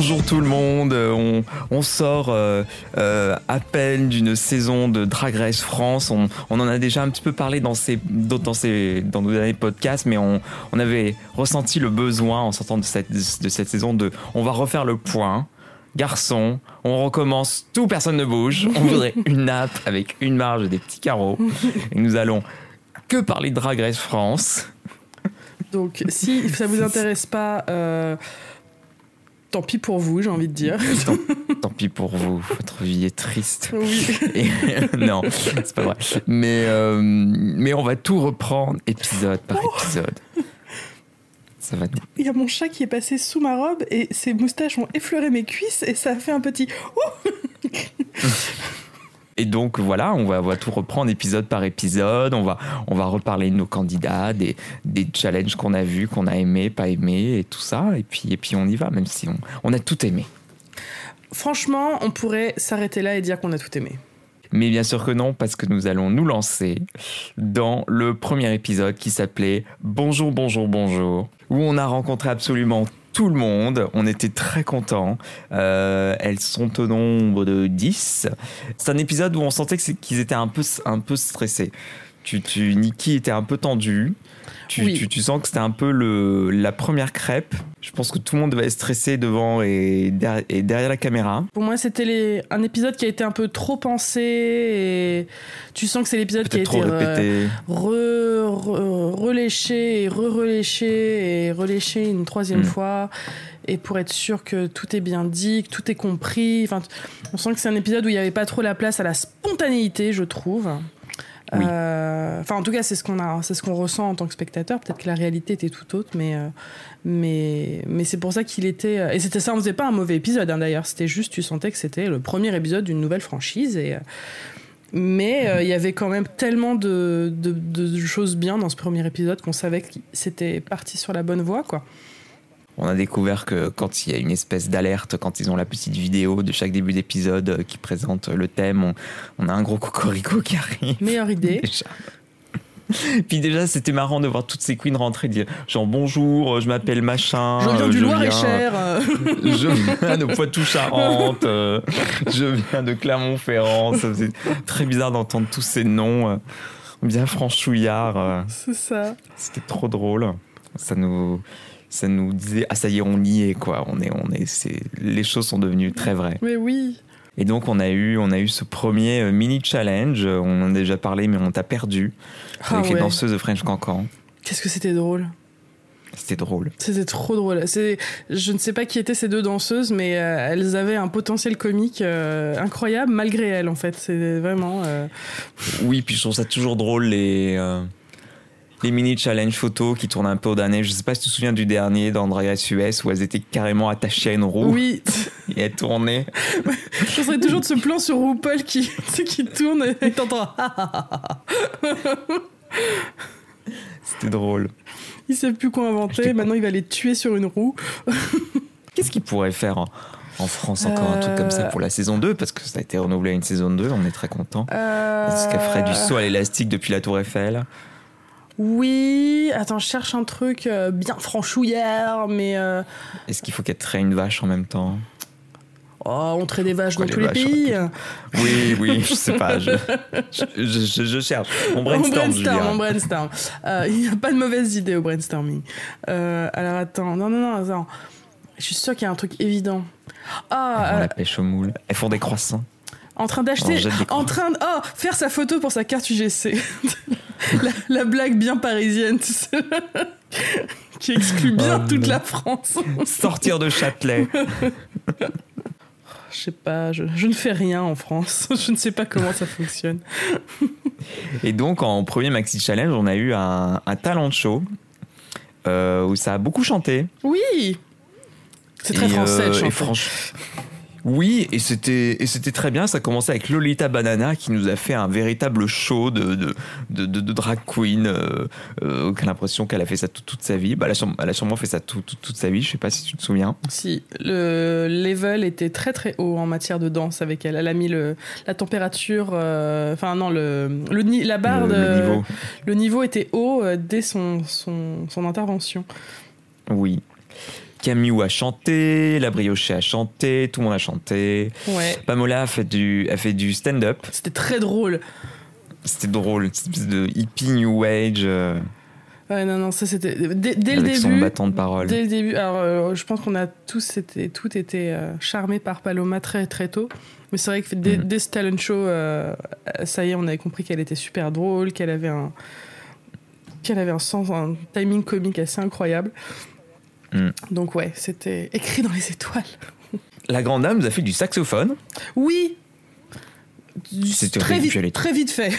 Bonjour tout le monde, on, on sort euh, euh, à peine d'une saison de Drag Race France. On, on, en a déjà un petit peu parlé dans, ces, dans, ces, dans nos derniers podcasts, mais on, on, avait ressenti le besoin en sortant de cette, de cette saison de on va refaire le point. Garçon, on recommence, tout personne ne bouge. On voudrait une nappe avec une marge et des petits carreaux. Et nous allons que parler de Drag Race France. Donc, si ça vous intéresse pas, euh, tant pis pour vous, j'ai envie de dire. Tant, tant, pis pour vous, votre vie est triste. Oui. Et, non, c'est pas vrai. Mais, euh, mais on va tout reprendre épisode par oh. épisode. Ça va nous. Il y a mon chat qui est passé sous ma robe et ses moustaches ont effleuré mes cuisses et ça a fait un petit. Et donc voilà, on va, on va, tout reprendre épisode par épisode. On va, on va reparler de nos candidats, des, des challenges qu'on a vus, qu'on a aimés, pas aimés et tout ça. Et puis, et puis on y va, même si on, on a tout aimé. Franchement, on pourrait s'arrêter là et dire qu'on a tout aimé. Mais bien sûr que non, parce que nous allons nous lancer dans le premier épisode qui s'appelait Bonjour, bonjour, bonjour, où on a rencontré absolument tout le monde. On était très contents. Euh, elles sont au nombre de 10. C'est un épisode où on sentait qu'ils étaient un peu, un peu stressés. Tu, tu, Nikki était un peu tendu. Tu, oui. tu, tu, sens que c'était un peu le, la première crêpe. Je pense que tout le monde devait être stressé devant et, derrière, et derrière la caméra. Pour moi, c'était un épisode qui a été un peu trop pensé et tu sens que c'est l'épisode qui a trop été répété. Re, re, reléché et re-reléché et reléché une troisième mmh. fois et pour être sûr que tout est bien dit, que tout est compris. Enfin, on sent que c'est un épisode où il n'y avait pas trop la place à la spontanéité, je trouve. Euh, enfin, en tout cas, c'est ce qu'on a, c'est ce qu'on ressent en tant que spectateur. Peut-être que la réalité était tout autre, mais euh, c'est pour ça qu'il était. euh, Et c'était ça, on faisait pas un mauvais épisode hein, d'ailleurs. C'était juste, tu sentais que c'était le premier épisode d'une nouvelle franchise mais il y avait quand même tellement de, choses bien dans ce premier épisode qu'on savait que c'était parti sur la bonne voie. On a découvert que quand il y a une espèce d'alerte, quand ils ont la petite vidéo de chaque début d'épisode qui présente le thème, on, on, a un gros cocorico qui arrive. Meilleure idée. Déjà. Puis déjà, c'était marrant de voir toutes ces queens rentrer, dire genre bonjour, je m'appelle machin. Je viens du Loir-et-Cher. Je viens de Poitou-Charentes. euh, je viens de Clermont-Ferrand. Faisait très bizarre d'entendre tous ces noms euh, bien franchouillards. euh. C'est ça. C'était trop drôle. Ça nous, ça nous disait ah ça y est, on y est quoi. On est, on est. C'est les choses sont devenues très vraies. Mais oui. Et donc on a eu, on a eu ce premier euh, mini challenge. On en a déjà parlé, mais on t'a perdu Ah avec les ouais. danseuses de French Cancan. Qu'est-ce que c'était drôle. C'était drôle. C'était trop drôle. C'est, je ne sais pas qui étaient ces deux danseuses, mais euh, elles avaient un potentiel comique euh, incroyable malgré elles, en fait. C'est vraiment. euh, Oui, puis je trouve ça toujours drôle les euh, les mini challenge photos qui tournent un peu au dernier. Je sais pas si tu te souviens du dernier dans Drag Race US où elles étaient carrément attachées à une roue Oui. et elles tournaient. je serais toujours de ce plan sur RuPaul qui, qui tourne et t'entends. C'était drôle. il sait plus quoi inventer. Maintenant, il va les tuer sur une roue. Qu'est-ce qu'ils pourraient faire en, en France encore un truc comme ça Euh. pour la saison 2 parce que ça a été renouvelé à une saison 2, on est très content. Euh, Est-ce qu'elle ferait du saut à l'élastique depuis la Tour Eiffel? Oui. Attends, je cherche un truc euh, bien franchouillard, mais. euh, Est-ce qu'il faut qu'elle traite une vache en même temps? Oh, on traite des vaches dans les tous les pays. Oui, oui, je sais pas. Je, je, je- je cherche. Mon brainstorm, on brainstorm, on brainstorm. Euh, Il n'y a pas de mauvaise idée au brainstorming. Alors attends, non, non, non, attends. Je suis sûre qu'il y a un truc évident. Ah, la pêche au moule. Elles font des croissants. En train d'acheter, en train de, oh, faire sa photo pour sa carte UGC. la, la blague bien parisienne, tu sais, qui exclut bien Oh, toute la France. Sortir de Châtelet. Je sais pas, je, je ne fais rien en France. Je ne sais pas comment ça fonctionne. Et donc, en premier Maxi Challenge, on a eu un, un talent show euh, où ça a beaucoup chanté. Oui, c'est très Et, français de euh, et franch- Oui, et c'était et c'était très bien. Ça commençait avec Lolita Banana qui nous a fait un véritable show de de, de, de- de drag queen. Euh, euh, a l'impression qu'elle a fait ça toute, toute sa vie. Bah, elle, a sûrement, elle a sûrement fait ça tout- tout- toute sa vie. Je sais pas si tu te souviens. Si, le level était très très haut en matière de danse avec elle. Elle a mis le, la température, euh, enfin non, le, le, la barre, le, de- le niveau. le niveau était haut euh, dès son, son, son intervention. Oui. Camille a chanté, La Brioche a chanté, tout le monde a chanté. Ouais. Pamola a fait du, a fait du stand-up. C'était très drôle. C'était drôle, cette espèce de hippie new age euh, Ouais, non, non, ça c'était. Dès, dès le avec son début. bâton de parole. Dès le début. Alors, euh, je pense qu'on a tous été, toutes été euh, charmés par Paloma très, très tôt. Mais c'est vrai que dès, dès ce talent show, euh, ça y est, on avait compris qu'elle était super drôle, qu'elle avait un. qu'elle avait un sens, un timing comique assez incroyable. Mhm. Donc, ouais, c'était écrit dans les étoiles. La grande dame nous a fait du saxophone. Oui! C'était très vite, très fait.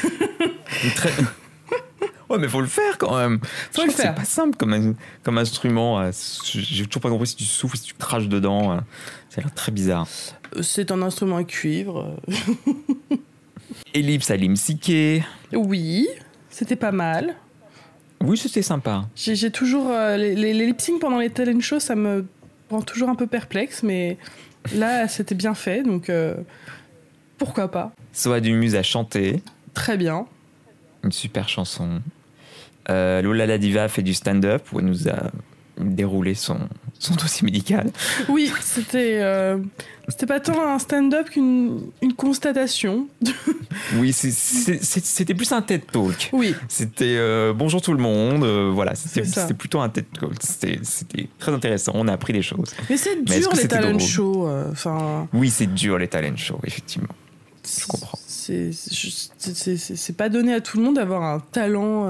Très... ouais, mais faut le faire quand même. Faut Je le faire. C'est pas simple comme, in- comme instrument. euh, J'ai toujours pas compris si tu souffles, si tu craches dedans. euh, Ça a l'air très bizarre. C'est un instrument à cuivre. euh, Ellipse à Limsiké. Oui, c'était pas mal. Oui, c'était sympa. J'ai toujours. euh, les, les, les lip-sync pendant les talent shows, ça me rend toujours un peu perplexe, mais là, c'était bien fait, donc euh, pourquoi pas. Soa Dumuse a chanté. Très bien. Une super chanson. Euh, Lola la Diva a fait du stand-up où elle nous a déroulé son, son dossier médical. Oui, c'était. euh, c'était pas tant un stand-up qu'une une constatation. Oui, c'était plus un TED Talk. Oui, C'était euh, bonjour tout le monde. euh, voilà, c'était plutôt un TED Talk. C'était très intéressant. On a appris des choses. mais c'est dur les talent shows. Enfin. Oui, c'est dur les talent shows, effectivement. Je comprends. C'est pas donné à tout le monde d'avoir un talent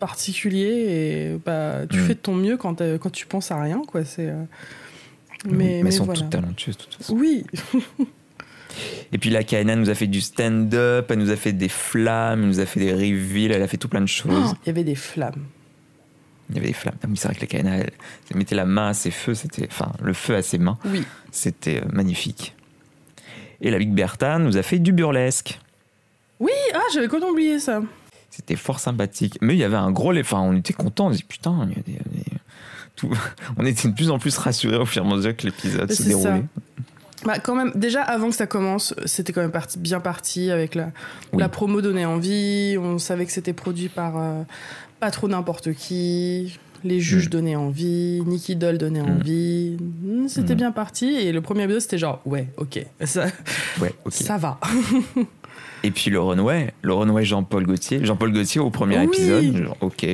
particulier et bah, tu Mm. fais de ton mieux quand, t'as- quand tu penses à rien, quoi. C'est. euh, Oui, Mais, mais mais sont voilà. toutes talentueuses, de toute façon. Oui, Et puis la Kaina nous a fait du stand-up, elle nous a fait des flammes, elle nous a fait des reveals, elle a fait tout plein de choses. Oh, il y avait des flammes. Il y avait des flammes. Ah oui, c'est vrai que la Kaina, elle, elle mettait la main à ses feux, c'était, enfin, le feu à ses mains, Oui. c'était euh, magnifique. Et la Big Bertha nous a fait du burlesque. Oui, ah, j'avais complètement oublié ça. C'était fort sympathique. Mais il y avait un gros. Enfin, on était contents. On disait putain, il y a des. il y a des- tout- On était de plus en plus rassurés au fur et à mesure que l'épisode se ça. déroulait. Bah, quand même, déjà avant que ça commence, c'était quand même parti, bien parti avec la, Oui. la promo donnait envie. On savait que c'était produit par euh, pas trop n'importe qui. Les juges Mm. donnaient envie, Nicky Doll donnait Mm. envie. Mm, C'était bien parti. Et le premier épisode, c'était genre, ouais, ok, ça, Ouais, ok. ça va. Et puis le runway, le runway Jean-Paul Gaultier. Jean-Paul Gaultier au premier Oui. épisode, genre, ok,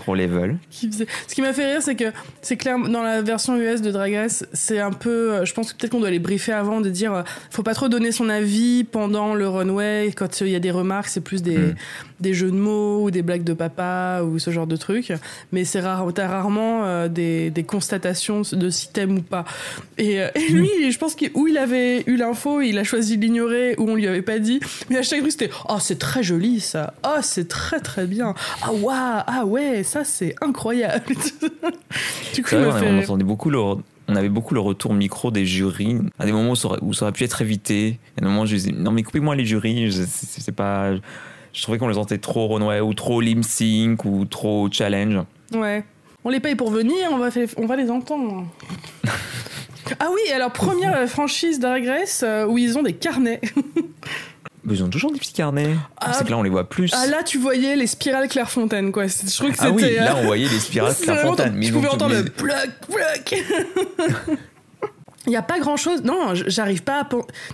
gros level. qui faisait- Ce qui m'a fait rire, c'est que c'est clair dans la version US de Drag Race, c'est un peu. euh, Je pense que peut-être qu'on doit les briefer avant de dire, euh, faut pas trop donner son avis pendant le runway. Quand il y a des remarques, c'est plus des, Mm. des jeux de mots ou des blagues de papa ou ce genre de trucs. Mais c'est rare, t'as rarement euh, des, des constatations de si t'aimes ou pas. Et, et lui, je pense que où il avait eu l'info, il a choisi de l'ignorer ou on lui avait pas dit. Mais à chaque truc, c'était, oh c'est très joli ça. Oh c'est très très bien. Ah waouh, ah ouais, ça c'est incroyable. du coup, vrai, on, fait. on entendait beaucoup le, on avait beaucoup le retour micro des jurys. À des moments où ça aurait, où ça aurait pu être évité. A des moments où je disais non mais coupez-moi les jurys. je- C'est pas. Je trouvais qu'on les entendait trop runway ou trop lip sync ou trop challenge. Ouais. On les paye pour venir, on va, on va les entendre. ah oui, alors première franchise Drag Race euh, où ils ont des carnets. Mais ils ont toujours des petits carnets. Ah, c'est que là on les voit plus. Ah là, tu voyais les spirales Clairefontaine, quoi. C'est- Je trouvais que Ah oui, c'était. euh, là on voyait les spirales Clairefontaine. mais Tu pouvais entendre mais- le ploc, ploc. Il y a pas grand chose. Non, j'arrive pas à.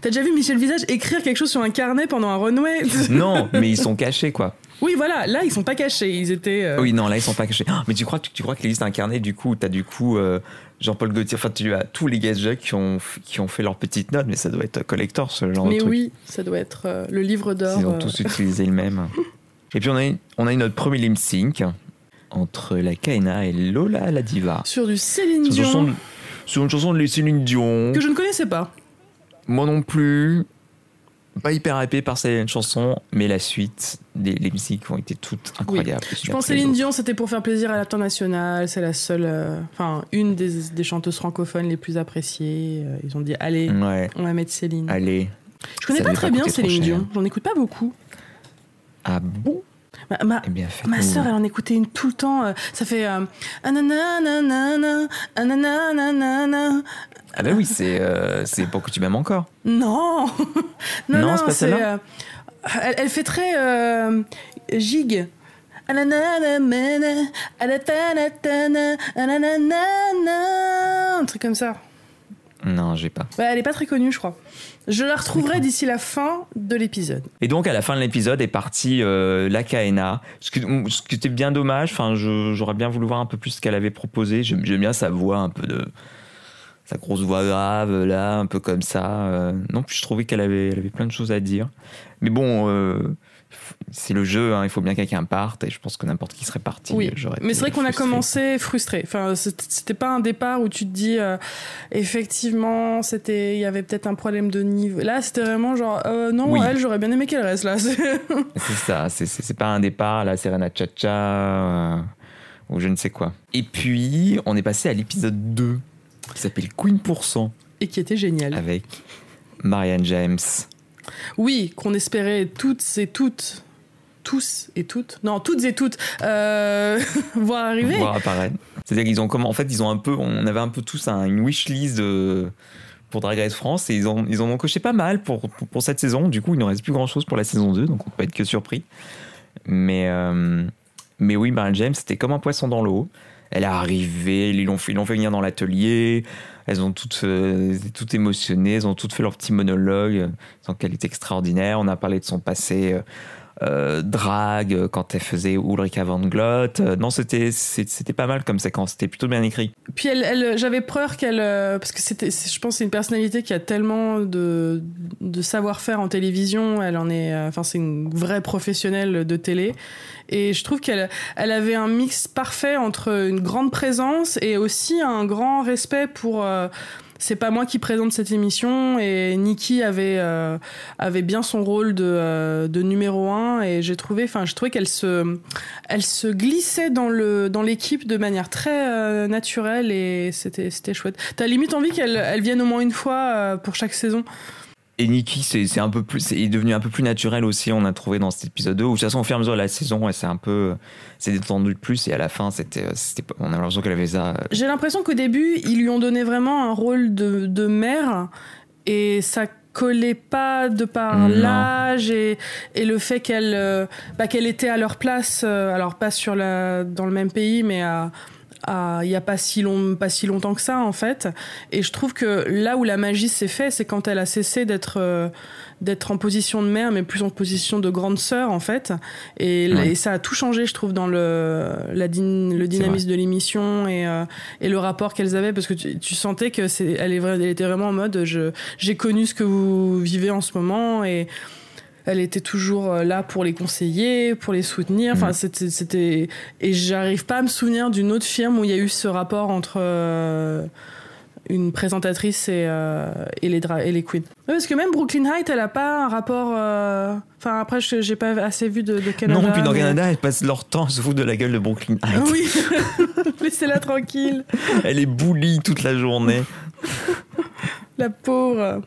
T'as déjà vu Michel Visage écrire quelque chose sur un carnet pendant un runway? Non, mais ils sont cachés quoi. Oui, voilà. Là, ils sont pas cachés. Ils étaient. euh, Oui, non, là ils sont pas cachés. Mais tu crois, tu, tu crois qu'il existe un carnet du coup T'as du coup euh, Jean-Paul Gaultier, enfin tu as tous les judges qui ont, qui ont fait leurs petites notes, mais ça doit être collector ce genre de Mais truc. oui, ça doit être euh, le livre d'or. Ils ont euh, tous utilisé le même. Et puis on a, eu- on a eu notre premier lip sync entre la Kaina et Lola la diva. Sur du Céline Sur une chanson Dion. de, sur une chanson de Céline Dion. Que je ne connaissais pas. Moi non plus. Pas hyper hypé par cette chanson, mais la suite les musiques ont été toutes incroyables. Je pense que Céline Dion, c'était pour faire plaisir à l'international. C'est la seule, euh, enfin, une des, des chanteuses francophones les plus appréciées. Euh, Ils ont dit, allez, Ouais, on va mettre Céline. allez. je connais ça pas très pas bien Céline. Dion. J'en écoute pas beaucoup. Ah bon? Ma, ma, Eh bien, fait. ma sœur, elle en écoutait une tout le temps. euh, Ça fait. euh. Ah bah oui, c'est euh, c'est pour que tu m'aimes encore. Non Non, Non, non, c'est pas celle-là euh, elle, elle fait très euh, gigue. Anananamana, anatanatana, anananana. un truc comme ça. Non, j'ai pas. Bah, elle est pas très connue, je crois. Je la retrouverai d'ici la fin de l'épisode. Et donc, à la fin de l'épisode est partie euh, la Kaena, ce qui, ce qui était bien dommage. Enfin, je- j'aurais bien voulu voir un peu plus ce qu'elle avait proposé. J'aime j'aime bien sa voix, un peu de. Sa grosse voix grave, là, un peu comme ça. euh. non, puis je trouvais qu'elle avait, elle avait plein de choses à dire. Mais bon, euh, c'est le jeu, hein, il faut bien que quelqu'un parte. Et je pense que n'importe qui serait parti. Oui, mais c'est vrai qu'on a commencé frustré. Enfin, c'était pas un départ où tu te dis euh, effectivement, c'était, il y avait peut-être un problème de niveau. Là, c'était vraiment genre non, Oui. elle, j'aurais bien aimé qu'elle reste là. C'est ça, c'est- pas un départ, la Serena Chacha ou je ne sais quoi. Et puis, on est passé à l'épisode 2 qui s'appelle Queen Pourcent Et qui était génial. avec Marianne James. Oui, qu'on espérait toutes et toutes, tous et toutes, non, toutes et toutes, euh, voir arriver. voir apparaître. C'est-à-dire qu'ils ont comment en fait ils ont un peu on avait un peu tous un- une wishlist de pour Drag Race France et ils ont ils en ont coché pas mal pour, pour pour cette saison. Du coup, il ne reste plus grand-chose pour la saison 2 donc on peut être que surpris. Mais euh, mais oui, Marianne James, c'était comme un poisson dans l'eau. Elle est arrivée, ils l'ont fait, fait venir dans l'atelier. Elles ont toutes, euh, elles toutes émotionnées, elles ont toutes fait leur petit monologue. Donc elle est extraordinaire. On a parlé de son passé euh, euh, drague euh, quand elle faisait Ulrika Van Glott. Euh, non, c'était c'était pas mal comme séquence. C'était plutôt bien écrit. Puis elle, j'avais peur qu'elle, euh, parce que c'était, je pense, c'est une personnalité qui a tellement de, de savoir-faire en télévision. Elle en est, enfin, c'est une vraie professionnelle de télé. Et je trouve qu'elle, elle avait un mix parfait entre une grande présence et aussi un grand respect pour. C'est pas moi qui présente cette émission et Nikki avait euh, avait bien son rôle de, euh, de numéro un et j'ai trouvé enfin je trouvais qu'elle se elle se glissait dans le dans l'équipe de manière très euh, naturelle et c'était c'était chouette. T'as limite envie qu'elle elle vienne au moins une fois pour chaque saison? Et Nikki, c'est c'est un peu plus, c'est devenu un peu plus naturel aussi. On a trouvé dans cet épisode 2 où de toute façon au fur et à mesure de la saison, s'est un peu, c'est détendu de plus et à la fin, c'était, pas- on a l'impression qu'elle avait ça. euh, J'ai l'impression qu'au début ils lui ont donné vraiment un rôle de, de mère et ça collait pas de par l'âge et, et le fait qu'elle euh, bah, qu'elle était à leur place euh, alors pas sur la dans le même pays mais à à- il y a pas si long pas si longtemps que ça en fait. Et je trouve que là où la magie s'est fait c'est quand elle a cessé d'être euh, d'être en position de mère mais plus en position de grande sœur en fait. Et, Ouais. et ça a tout changé je trouve dans le la le dynamisme de l'émission et euh, et le rapport qu'elles avaient parce que tu, tu sentais que c'est elle est vra- elle était vraiment en mode j'ai connu ce que vous vivez en ce moment et elle était toujours euh, là pour les conseiller, pour les soutenir. Enfin, Mhm. c'était, et j'arrive pas à me souvenir d'une autre firme où il y a eu ce rapport entre euh, une présentatrice et, euh, et les dra- et les queens. Parce que même Brooklyn Heights, elle a pas un rapport. euh, Enfin, après, je- j'ai pas assez vu de, de Canada. non, puis dans mais- Canada, elles passent leur temps à se foutre de la gueule de Brooklyn Heights. Oui, laissez-la tranquille, Elle est bully toute la journée. la pauvre.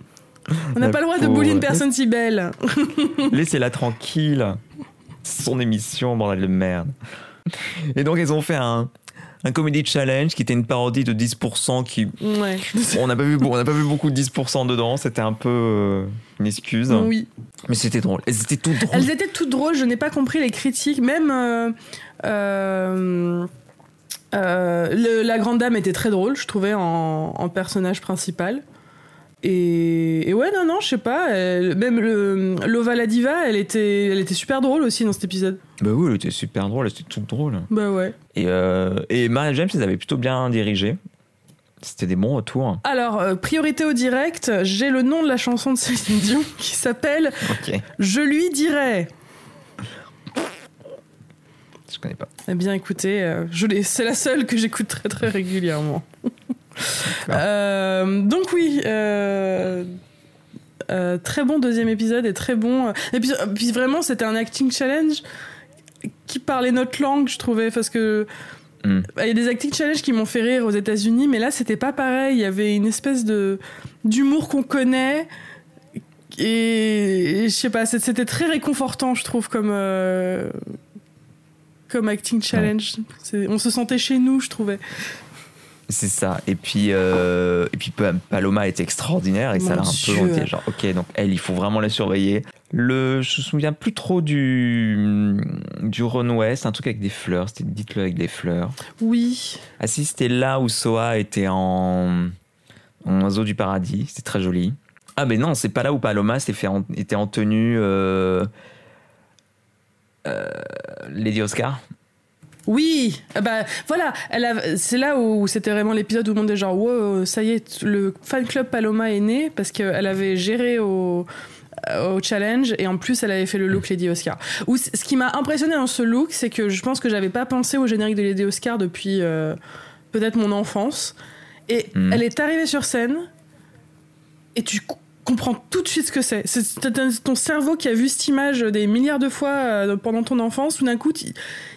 On n'a pas le droit de bully une personne si belle. Laissez-la tranquille. Son émission, bordel de merde. Et donc, ils ont fait un, un comedy challenge qui était une parodie de 10% qui. Ouais. On n'a pas, vu, on n'a pas vu beaucoup de 10% dedans, c'était un peu euh, une excuse. Oui. Mais c'était drôle. Elles étaient toutes drôles. Elles étaient toutes drôles, je n'ai pas compris les critiques. Même euh, euh, euh, le- la grande dame était très drôle, je trouvais, en, en personnage principal. Et, et ouais, non, non, je sais pas. elle- même le, Lova la diva, elle était, elle était super drôle aussi dans cet épisode. Bah oui, elle était super drôle, elle était toute drôle. Bah ouais. Et, euh, et Maria James les avait plutôt bien dirigées. C'était des bons retours. Alors, euh, priorité au direct, j'ai le nom de la chanson de Céline Dion qui s'appelle Je lui dirais. je connais pas. Eh bien, écoutez, euh, c'est la seule que j'écoute très très régulièrement. Euh, donc oui, euh, euh, très bon deuxième épisode et très bon. Et puis, puis vraiment, c'était un acting challenge qui parlait notre langue, je trouvais, parce que Hmm. il y a des acting challenges qui m'ont fait rire aux États-Unis, mais là, c'était pas pareil. Il y avait une espèce de d'humour qu'on connaît. Et, et je sais pas, c'était très réconfortant, je trouve, comme, euh, comme acting challenge. On se sentait chez nous, je trouvais. C'est ça. Et puis, euh, et puis Pa- Paloma est extraordinaire et ça Mon l'a un Dieu. peu. Genre, ok, donc elle, il faut vraiment la surveiller. Le, je me souviens plus trop du, du Ron West, un truc avec des fleurs. C'était Dites-le avec des fleurs. Oui. Ah si, c'était là où Soa était en, en oiseau du paradis. C'était très joli. Ah mais non, c'est pas là où Paloma s'était fait en- était en tenue euh, euh, Lady Oscar. Oui, Ah bah voilà, c'est là où c'était vraiment l'épisode où le monde est genre wow, ça y est, le fan club Paloma est né parce qu'elle avait géré au au challenge et en plus elle avait fait le look Lady Oscar. Ce qui m'a impressionné dans ce look, c'est que je pense que j'avais pas pensé au générique de Lady Oscar depuis euh, peut-être mon enfance et Mhm. elle est arrivée sur scène et tu comprends tout de suite ce que c'est. C'est ton- cerveau qui a vu cette image des milliards de fois euh, pendant ton enfance, tout d'un coup,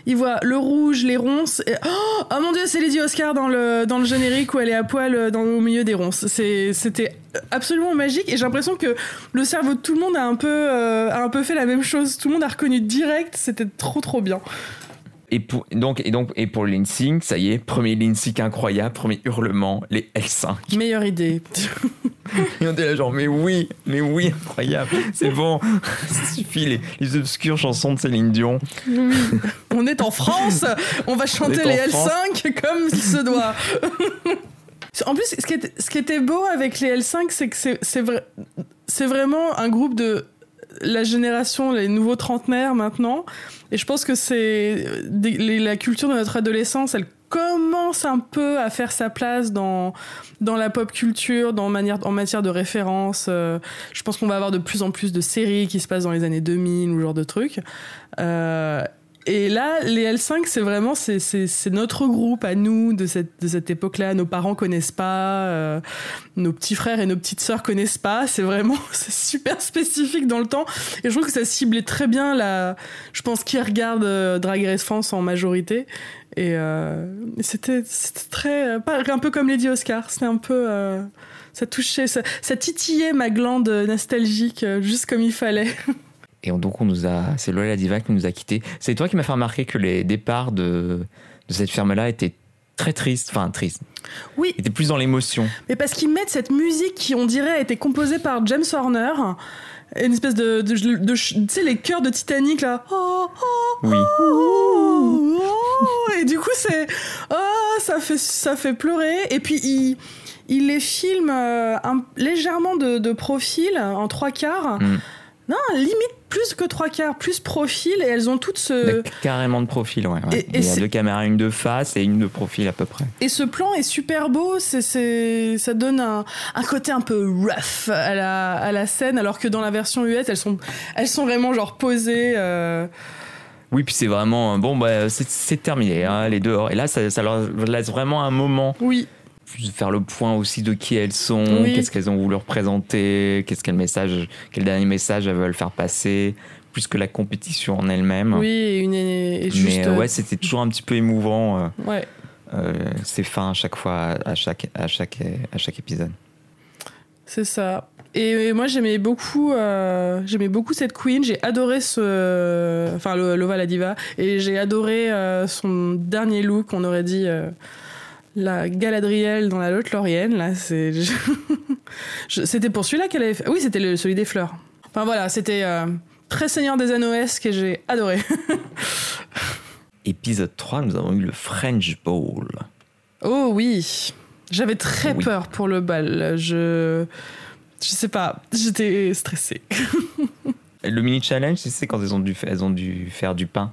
il voit le rouge, les ronces. Et, oh, oh mon dieu, c'est Lady Oscar dans le, dans le générique où elle est à poil euh, dans, au milieu des ronces. C'était absolument magique et j'ai l'impression que le cerveau de tout le monde a un, peu, euh, a un peu fait la même chose. Tout le monde a reconnu direct, c'était trop trop bien. Et pour, donc, et donc, et pour le Sync, ça y est, premier Sync incroyable, premier hurlement, les L5. Meilleure idée. Et on était là genre, mais oui, mais oui, incroyable, c'est bon, ça suffit, les, les obscures chansons de Céline Dion. Oui. On est en France, on va chanter les France. L5 comme il se doit. En plus, ce qui, était, ce qui était beau avec les L5, c'est que c'est- c'est vrai, c'est vraiment un groupe de la génération, les nouveaux trentenaires maintenant. Et je pense que c'est la culture de notre adolescence, elle commence un peu à faire sa place dans, dans la pop culture, dans manière, en matière de référence. Euh, je pense qu'on va avoir de plus en plus de séries qui se passent dans les années 2000 ou genre de trucs. Euh, et là, les L5, c'est vraiment c'est, c'est, c'est notre groupe à nous de cette, de cette époque-là. Nos parents connaissent pas, euh, nos petits frères et nos petites sœurs connaissent pas. C'est vraiment c'est super spécifique dans le temps. Et je trouve que ça ciblait très bien la. Je pense qui regarde euh, Drag Race France en majorité. Et euh, c'était, c'était très. euh, un peu comme Lady Oscar. C'était un peu. euh, ça touchait, ça, ça titillait ma glande nostalgique juste comme il fallait. Et on- donc on nous a, c'est Lola Diva qui nous a quittés. C'est toi qui m'as fait remarquer que les départs de, de cette ferme-là étaient très tristes, enfin tristes, Oui, étaient plus dans l'émotion. Mais parce qu'ils mettent cette musique qui, on dirait, a été composée par James Horner. Une espèce de. de- de- de- tu sais, les chœurs de Titanic, là. Oh, oh, Oui. oh, oh. Et du coup, c'est. Oh, ça fait, ça fait pleurer. Et puis, il, il les filme euh, un- légèrement de, de profil, en trois quarts. Mm. Non, limite plus que trois quarts, plus profil. Et elles ont toutes ce. Carrément de profil, ouais. ouais. Et- et Il y a deux caméras, une de face et une de profil à peu près. Et ce plan est super beau, c'est, ça donne un, un côté un peu rough à la, à la scène, alors que dans la version US, elles sont, elles sont vraiment genre posées. euh, Oui, puis c'est vraiment bon, bah, c'est, terminé, hein, les dehors. Et là, ça, ça leur laisse vraiment un moment Oui, faire le point aussi de qui elles sont, Oui. qu'est-ce qu'elles ont voulu représenter, qu'est-ce quel message, quel dernier message elles veulent faire passer, plus que la compétition en elle-même. oui, et une, et juste. Mais euh, ouais, c'était toujours un petit peu émouvant euh, ouais. euh, ces fins à chaque fois, à chaque, à chaque, à chaque épisode. C'est ça. Et, et moi j'aimais beaucoup, euh, j'aimais beaucoup cette queen. J'ai adoré ce, enfin Lova la diva, et j'ai adoré son dernier look. On aurait dit la Galadriel dans la Lotte Laurienne. Là, c'est, c'était pour celui-là qu'elle avait fait. Oui, c'était le- celui des fleurs. Enfin voilà, c'était euh, très Seigneur des Anneaux-esque et j'ai adoré. Épisode 3, nous avons eu le French Bowl. Oh oui, j'avais très Oui. peur pour le bal. Je, je sais pas, j'étais stressée. Le mini challenge, tu sais, quand elles ont dû, fa- elles ont dû faire du pain.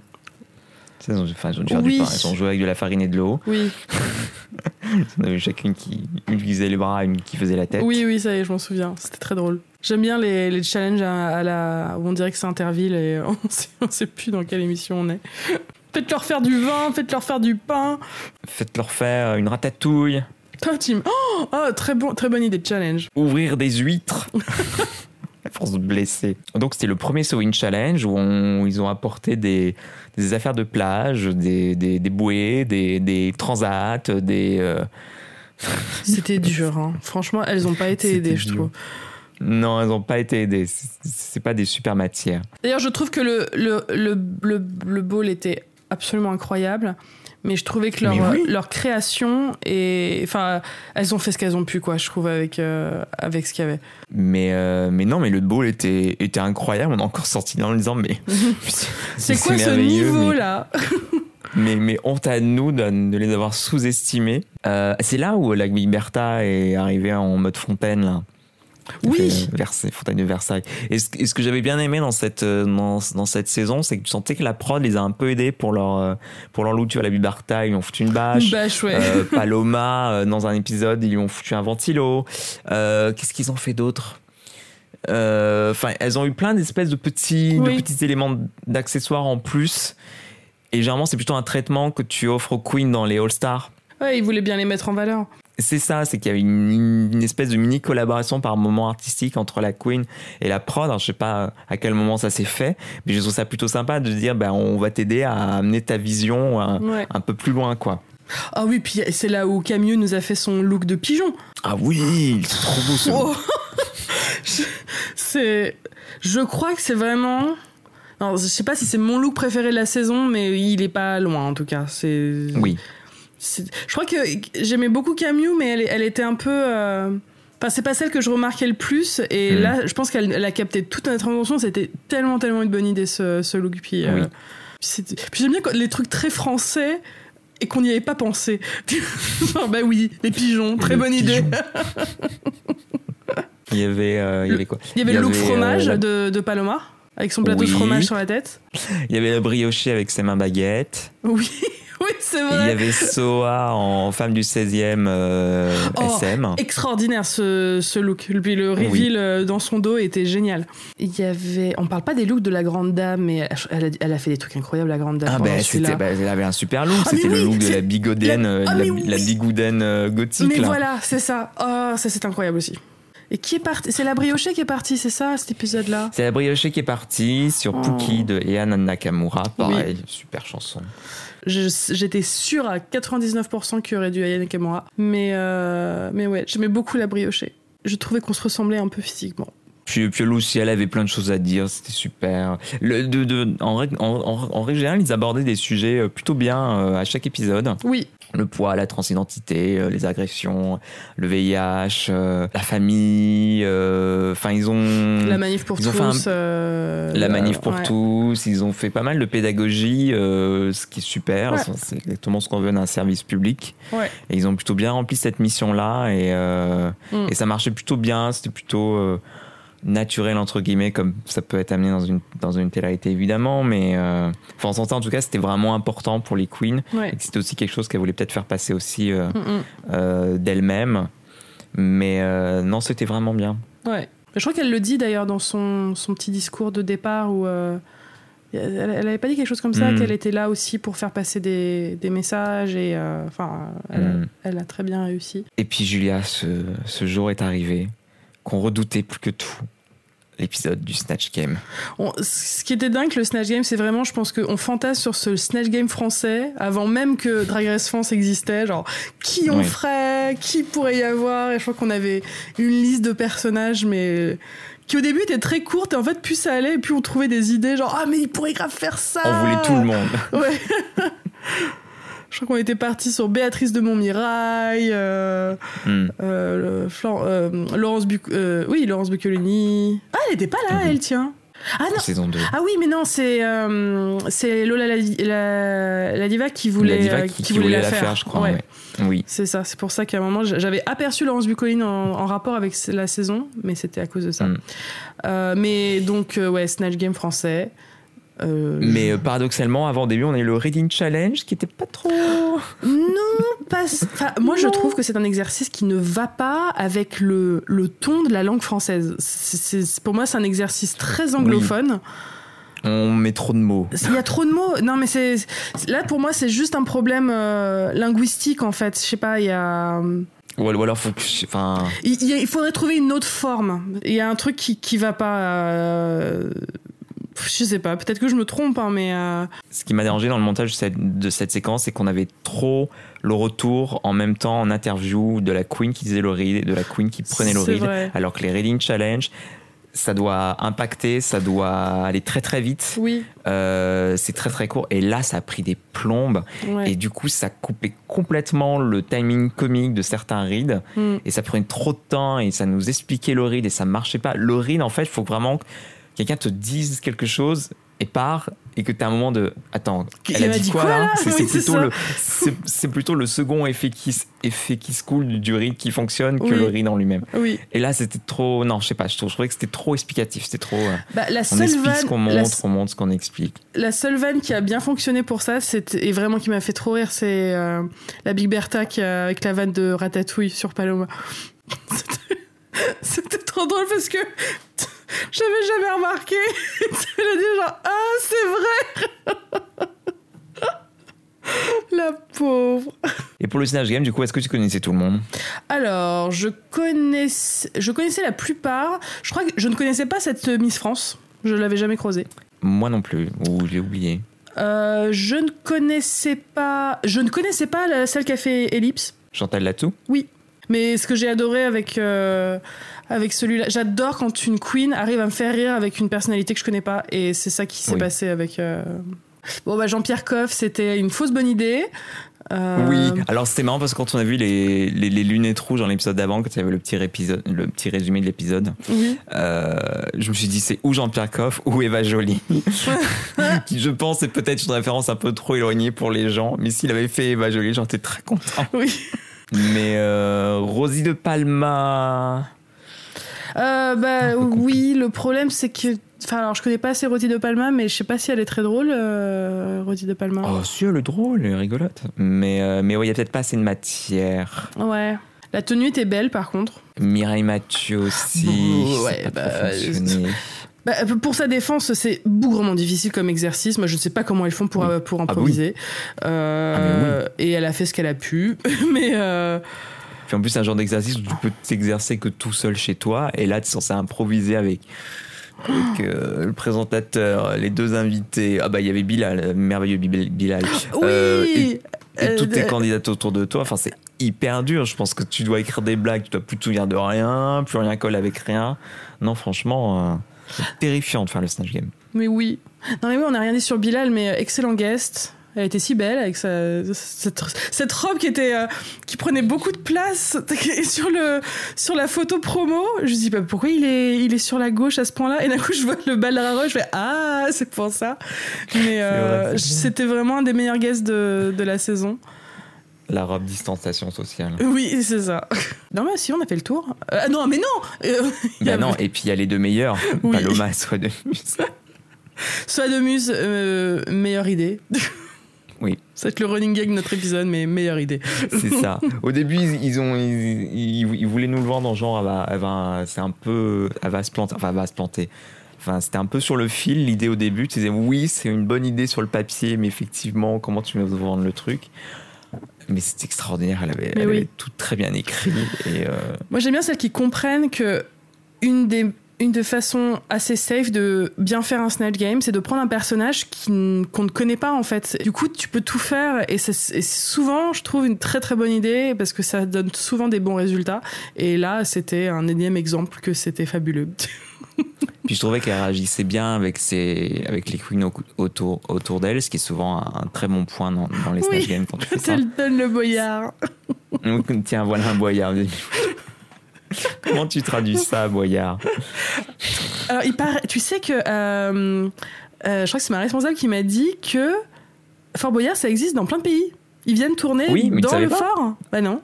Elles ont, dû- enfin, elles ont dû faire Oui. du pain. Elles ont joué avec de la farine et de l'eau. Oui. On avait chacune qui faisait les bras, une qui faisait la tête. Oui, oui, ça y est, je m'en souviens. C'était très drôle. J'aime bien les, les challenges à, à la, où on dirait que c'est Interville et on sait, on sait plus dans quelle émission on est. Faites-leur faire du vin, faites-leur faire du pain. Faites-leur faire une ratatouille, Tim. Oh, oh, très, bon, très bonne idée de challenge. ouvrir des huîtres. Force de blesser. Donc c'était le premier Sewing Challenge où on- ils ont apporté des, des affaires de plage, des, des, des bouées, des, transats, des... euh, C'était dur, hein. Franchement, elles ont pas été aidées, je trouve. Non, elles n'ont pas été aidées. C'est- pas des super matières. D'ailleurs, je trouve que le, le, le, le, le bowl était absolument incroyables. Mais je trouvais que leur, oui. leur création et enfin elles ont fait ce qu'elles ont pu quoi je trouve avec euh, avec ce qu'il y avait. Mais, euh, mais non, mais le ball était, était incroyable. On est encore sorti dans en disant, mais. C'est quoi ce niveau mais- là mais, mais honte à nous de, de les avoir sous-estimés. Euh, c'est là où la Big Bertha est arrivée en mode fontaine, là. Oui. Versailles, Fontaine de Versailles. Et ce, et ce que j'avais bien aimé dans cette, euh, dans, dans cette saison, c'est que tu sentais que la prod les a un peu aidés pour leur, euh, pour leur look. Tu vois, la Big Bertha, ils lui ont foutu une bâche. Une bâche, ouais. Euh, Paloma, dans un épisode, ils lui ont foutu un ventilo. Euh, Qu'est-ce qu'ils ont fait d'autre? Euh, Enfin, elles ont eu plein d'espèces de petits, Oui. de petits éléments d'accessoires en plus. Et généralement, c'est plutôt un traitement que tu offres aux queens dans les All-Stars. Ouais, ils voulaient bien les mettre en valeur. C'est ça, c'est qu'il y avait une, une espèce de mini collaboration par moment artistique entre la Queen et la prod. Alors, je sais pas à quel moment ça s'est fait, mais je trouve ça plutôt sympa de dire, ben, on va t'aider à amener ta vision un, Ouais. un peu plus loin, quoi. Ah oui, puis c'est là où Camille nous a fait son look de pigeon. Ah oui, c'est trop beau ce Oh. Je- c'est, je crois que c'est vraiment. Non, je sais pas si c'est mon look préféré de la saison, mais il est pas loin en tout cas. C'est. Oui. Je crois que j'aimais beaucoup Camille, mais elle, elle était un peu. euh, Enfin, c'est pas celle que je remarquais le plus. Et Hmm. là, je pense qu'elle elle a capté toute notre attention. C'était tellement, tellement une bonne idée ce, ce look. Puis, euh, Oui. c'était- puis j'aime bien quand- les trucs très français et qu'on n'y avait pas pensé. Bah oui, les pigeons, très bonne idée. pigeon. Il y avait, euh, il y avait quoi? Il y avait le look euh, fromage la- de, de Paloma, avec son plateau Oui. de fromage sur la tête. Il y avait le brioché avec ses mains baguettes. Oui, oui, c'est Il y vrai. avait Soa en femme du 16e euh, Oh, SM. Extraordinaire ce, ce look. Puis le reveal euh, dans son dos était génial. Il y avait. On parle pas des looks de la grande dame, mais elle a, elle a fait des trucs incroyables, la grande dame. Ah ben ben, elle avait un super look. Ah, c'était le look de la bigouden, la- euh, Ah, la, oui. bigoudaine gothique. Mais là. voilà, c'est ça. Oh, ça c'est incroyable aussi. Et qui est parti? C'est la briochée qui est partie, c'est ça, cet épisode-là? C'est la briochée qui est partie sur Oh. Pookie de Ean Nakamura. Pareil, super chanson. J'étais sûre à 99% qu'il y aurait du Aya Nakamura. Mais, euh, mais ouais, j'aimais beaucoup la briochée. Je trouvais qu'on se ressemblait un peu physiquement. Puis, puis Lucy, elle avait plein de choses à dire, c'était super. Le, de, de- en, règle, en, en- en règle générale, ils abordaient des sujets euh, plutôt bien euh, à chaque épisode. Oui, Le poids, la transidentité, euh, les agressions, le VIH, euh, la famille. euh, Enfin, ils ont la manif pour tous. un- euh, la manif pour ouais. tous. Ils ont fait pas mal de pédagogie, euh, ce qui est super. Ouais. C'est exactement ce qu'on veut d'un service public. Ouais. Et ils ont plutôt bien rempli cette mission-là et, euh, Mm. et ça marchait plutôt bien. C'était plutôt euh, naturel, entre guillemets, comme ça peut être amené dans une, dans une télé-réalité évidemment. Mais euh, enfin, en tout cas, c'était vraiment important pour les queens. Ouais. C'était aussi quelque chose qu'elle voulait peut-être faire passer aussi euh, Mm, mm. euh, d'elle-même. Mais euh, non, c'était vraiment bien. Ouais. Je crois qu'elle le dit d'ailleurs dans son, son petit discours de départ où elle, elle avait pas dit quelque chose comme ça, Mm. qu'elle était là aussi pour faire passer des, des messages et enfin, elle, elle a très bien réussi. Et puis Julia, ce, ce jour est arrivé qu'on redoutait plus que tout. L'épisode du Snatch Game. On- ce qui était dingue, le Snatch Game, c'est vraiment, je pense qu'on fantasme sur ce Snatch Game français avant même que Drag Race France existait. Genre, qui on Oui. ferait? Qui pourrait y avoir? Et je crois qu'on avait une liste de personnages, mais qui au début était très courte et en fait, plus ça allait, et plus on trouvait des idées. Genre, ah, mais il pourrait grave faire ça On voulait tout le monde. Ouais. Je crois qu'on était parti sur Béatrice de Montmirail, euh, Hmm. euh, le- Flan- euh, Laurence Buc- oui, Laurence Buccolini. Ah, elle était pas là, Mhm. elle, tiens. Ah non, Saison 2. ah oui, mais non, c'est euh, c'est Lola la, la, la diva qui voulait, la diva euh, qui, qui voulait la faire, je crois. Ouais. ouais. Oui. C'est ça, c'est pour ça qu'à un moment j'avais aperçu Laurence Buccoline en, en rapport avec la saison, mais c'était à cause de ça. Mm. Euh, mais donc, euh, ouais, Snatch Game français. Euh, Mais euh, paradoxalement, avant début, on a eu le Reading Challenge qui était pas trop. Non, pas. moi, je trouve que c'est un exercice qui ne va pas avec le, le ton de la langue française. Pour moi, c'est un exercice très anglophone. On met trop de mots. Il y a trop de mots. Non, mais c'est là pour moi, c'est juste un problème euh, linguistique en fait. Je sais pas, il y a. Ou alors, faut que. Enfin. Il, faudrait trouver une autre forme. Il y a un truc qui, qui va pas. euh, Je sais pas, peut-être que je me trompe, hein, mais. euh, Ce qui m'a dérangé dans le montage de cette, de cette séquence, c'est qu'on avait trop le retour en même temps en interview de la Queen qui disait le read et de la Queen qui prenait le vrai. Alors que les Reading Challenge, ça doit impacter, ça doit aller très très vite. Oui. Euh, c'est très très court. Et là, ça a pris des plombes. Ouais. Et du coup, ça coupait complètement le timing comique de certains reads. Mm. Et ça prenait trop de temps et ça nous expliquait le read et ça marchait pas. Le read, en fait, il faut vraiment quelqu'un te dise quelque chose et part et que tu as un moment de attends elle a dit, quoi, quoi, là c'est Oui, plutôt le c'est plutôt le second effet qui effet qui se coule du read qui fonctionne que Oui. le read en lui-même Oui. et là c'était trop non je sais pas je, trouvais que c'était trop explicatif c'était trop euh, Bah, la on seule explique ce vanne, qu'on la, montre on montre ce qu'on explique la seule vanne qui a bien fonctionné pour ça, c'était et vraiment qui m'a fait trop rire, c'est euh, la Big Bertha qui a- avec la vanne de Ratatouille sur Paloma. C'était- trop drôle parce que j'avais jamais remarqué. Elle a dit genre ah c'est vrai. La pauvre. et pour le Snatch Game du coup est-ce que tu connaissais tout le monde? Alors, je connaissais, je connaissais la plupart. Je crois que je ne connaissais pas cette Miss France. Je l'avais jamais croisée. moi non plus ou j'ai oublié Euh, je ne connaissais pas. Je ne connaissais pas la, celle qui a fait Ellipse. Chantal Latsou Oui. Mais ce que j'ai adoré avec, euh, avec celui-là, j'adore quand une queen arrive à me faire rire avec une personnalité que je connais pas. Et c'est ça qui s'est Oui. passé avec. euh, Bon, bah, Jean-Pierre Coff, c'était une fausse bonne idée. Euh, Oui, alors c'était marrant parce que quand on a vu les, les, les lunettes rouges dans l'épisode d'avant, quand il y avait le petit, épisode, le petit résumé de l'épisode, Oui. euh, je me suis dit c'est ou Jean-Pierre Coff ou Eva Jolie. qui je pense est peut-être une référence un peu trop éloignée pour les gens, mais s'il avait fait Eva Jolie, j'en étais très content. Oui. Mais euh, Rosie de Palma. Euh, bah compliqué. oui, le problème c'est que. Enfin, alors je connais pas assez Roti de Palma, mais je sais pas si elle est très drôle, euh, Roti de Palma. Oh, si, elle est drôle, elle est rigolote. Mais, euh, mais ouais, il y a peut-être pas assez de matière. Ouais. La tenue était belle par contre. Mireille Mathieu aussi. Ça a ouais, pas bah, trop fonctionné. Bah, pour sa défense, c'est bougrement difficile comme exercice. Moi, je ne sais pas comment ils font pour, Oui. euh, pour Ah improviser. Euh, Et elle a fait ce qu'elle a pu. mais euh, Puis en plus, c'est un genre d'exercice où tu peux t'exercer que tout seul chez toi. Et là, tu es censé improviser avec, avec, euh, le présentateur, les deux invités. Ah bah, il y avait Bilal, euh, merveilleux Bil- Bilal. oui Euh, et, et Euh, toutes tes candidates autour de toi. Enfin, c'est hyper dur. Je pense que tu dois écrire des blagues, tu dois plus te souvenir de rien, plus rien colle avec rien. Non, franchement, euh, terrifiant de faire le Snatch Game. Mais oui. Non, mais oui, on n'a rien dit sur Bilal, mais excellent guest. Elle était si belle avec sa, cette, cette robe qui était euh, qui prenait beaucoup de place et sur le sur la photo promo. Je me dis bah, pourquoi il est il est sur la gauche à ce point-là? Et d'un coup je vois le balleraro, je fais ah c'est pour ça. Mais euh, vrai, c'était vraiment un des meilleurs guests de, de la saison. La robe distanciation sociale. Oui c'est ça. Non mais si on a fait le tour. Euh, non mais non. Euh, Bah a- non, et puis il y a les deux meilleurs, Oui. Paloma Soit de Soit de muse euh, meilleure idée. Oui. C'est le running gag de notre épisode mais meilleure idée. C'est ça. Au début, ils, ils ont, ils, ils- ils voulaient nous le vendre en genre, elle va, elle va- c'est un peu, elle va se planter, enfin, elle va se planter. Enfin, c'était un peu sur le fil l'idée au début. Tu disais oui, c'est une bonne idée sur le papier, mais effectivement, comment tu vas vendre le truc? Mais c'est extraordinaire. Elle avait, Mais elle oui. avait tout très bien écrit. Et euh, Moi, j'aime bien celles qui comprennent que une des, une des façons assez safe de bien faire un Snatch Game, c'est de prendre un personnage qu'on ne connaît pas en fait. Du coup, tu peux tout faire et c'est souvent, je trouve, une très très bonne idée parce que ça donne souvent des bons résultats. Et là, c'était un énième exemple que c'était fabuleux. puis je trouvais qu'elle réagissait bien avec ses, avec les queens au- autour, autour d'elle, ce qui est souvent un, un très bon point dans, dans les Oui. Snatch Games quand tu fais ça. Elle donne le boyard. Tiens, voilà un boyard. Comment tu traduis ça, boyard? Alors, il paraît, tu sais que euh, euh, je crois que c'est ma responsable qui m'a dit que Fort Boyard, ça existe dans plein de pays. Ils viennent tourner Oui, mais dans le pas fort. Bah non.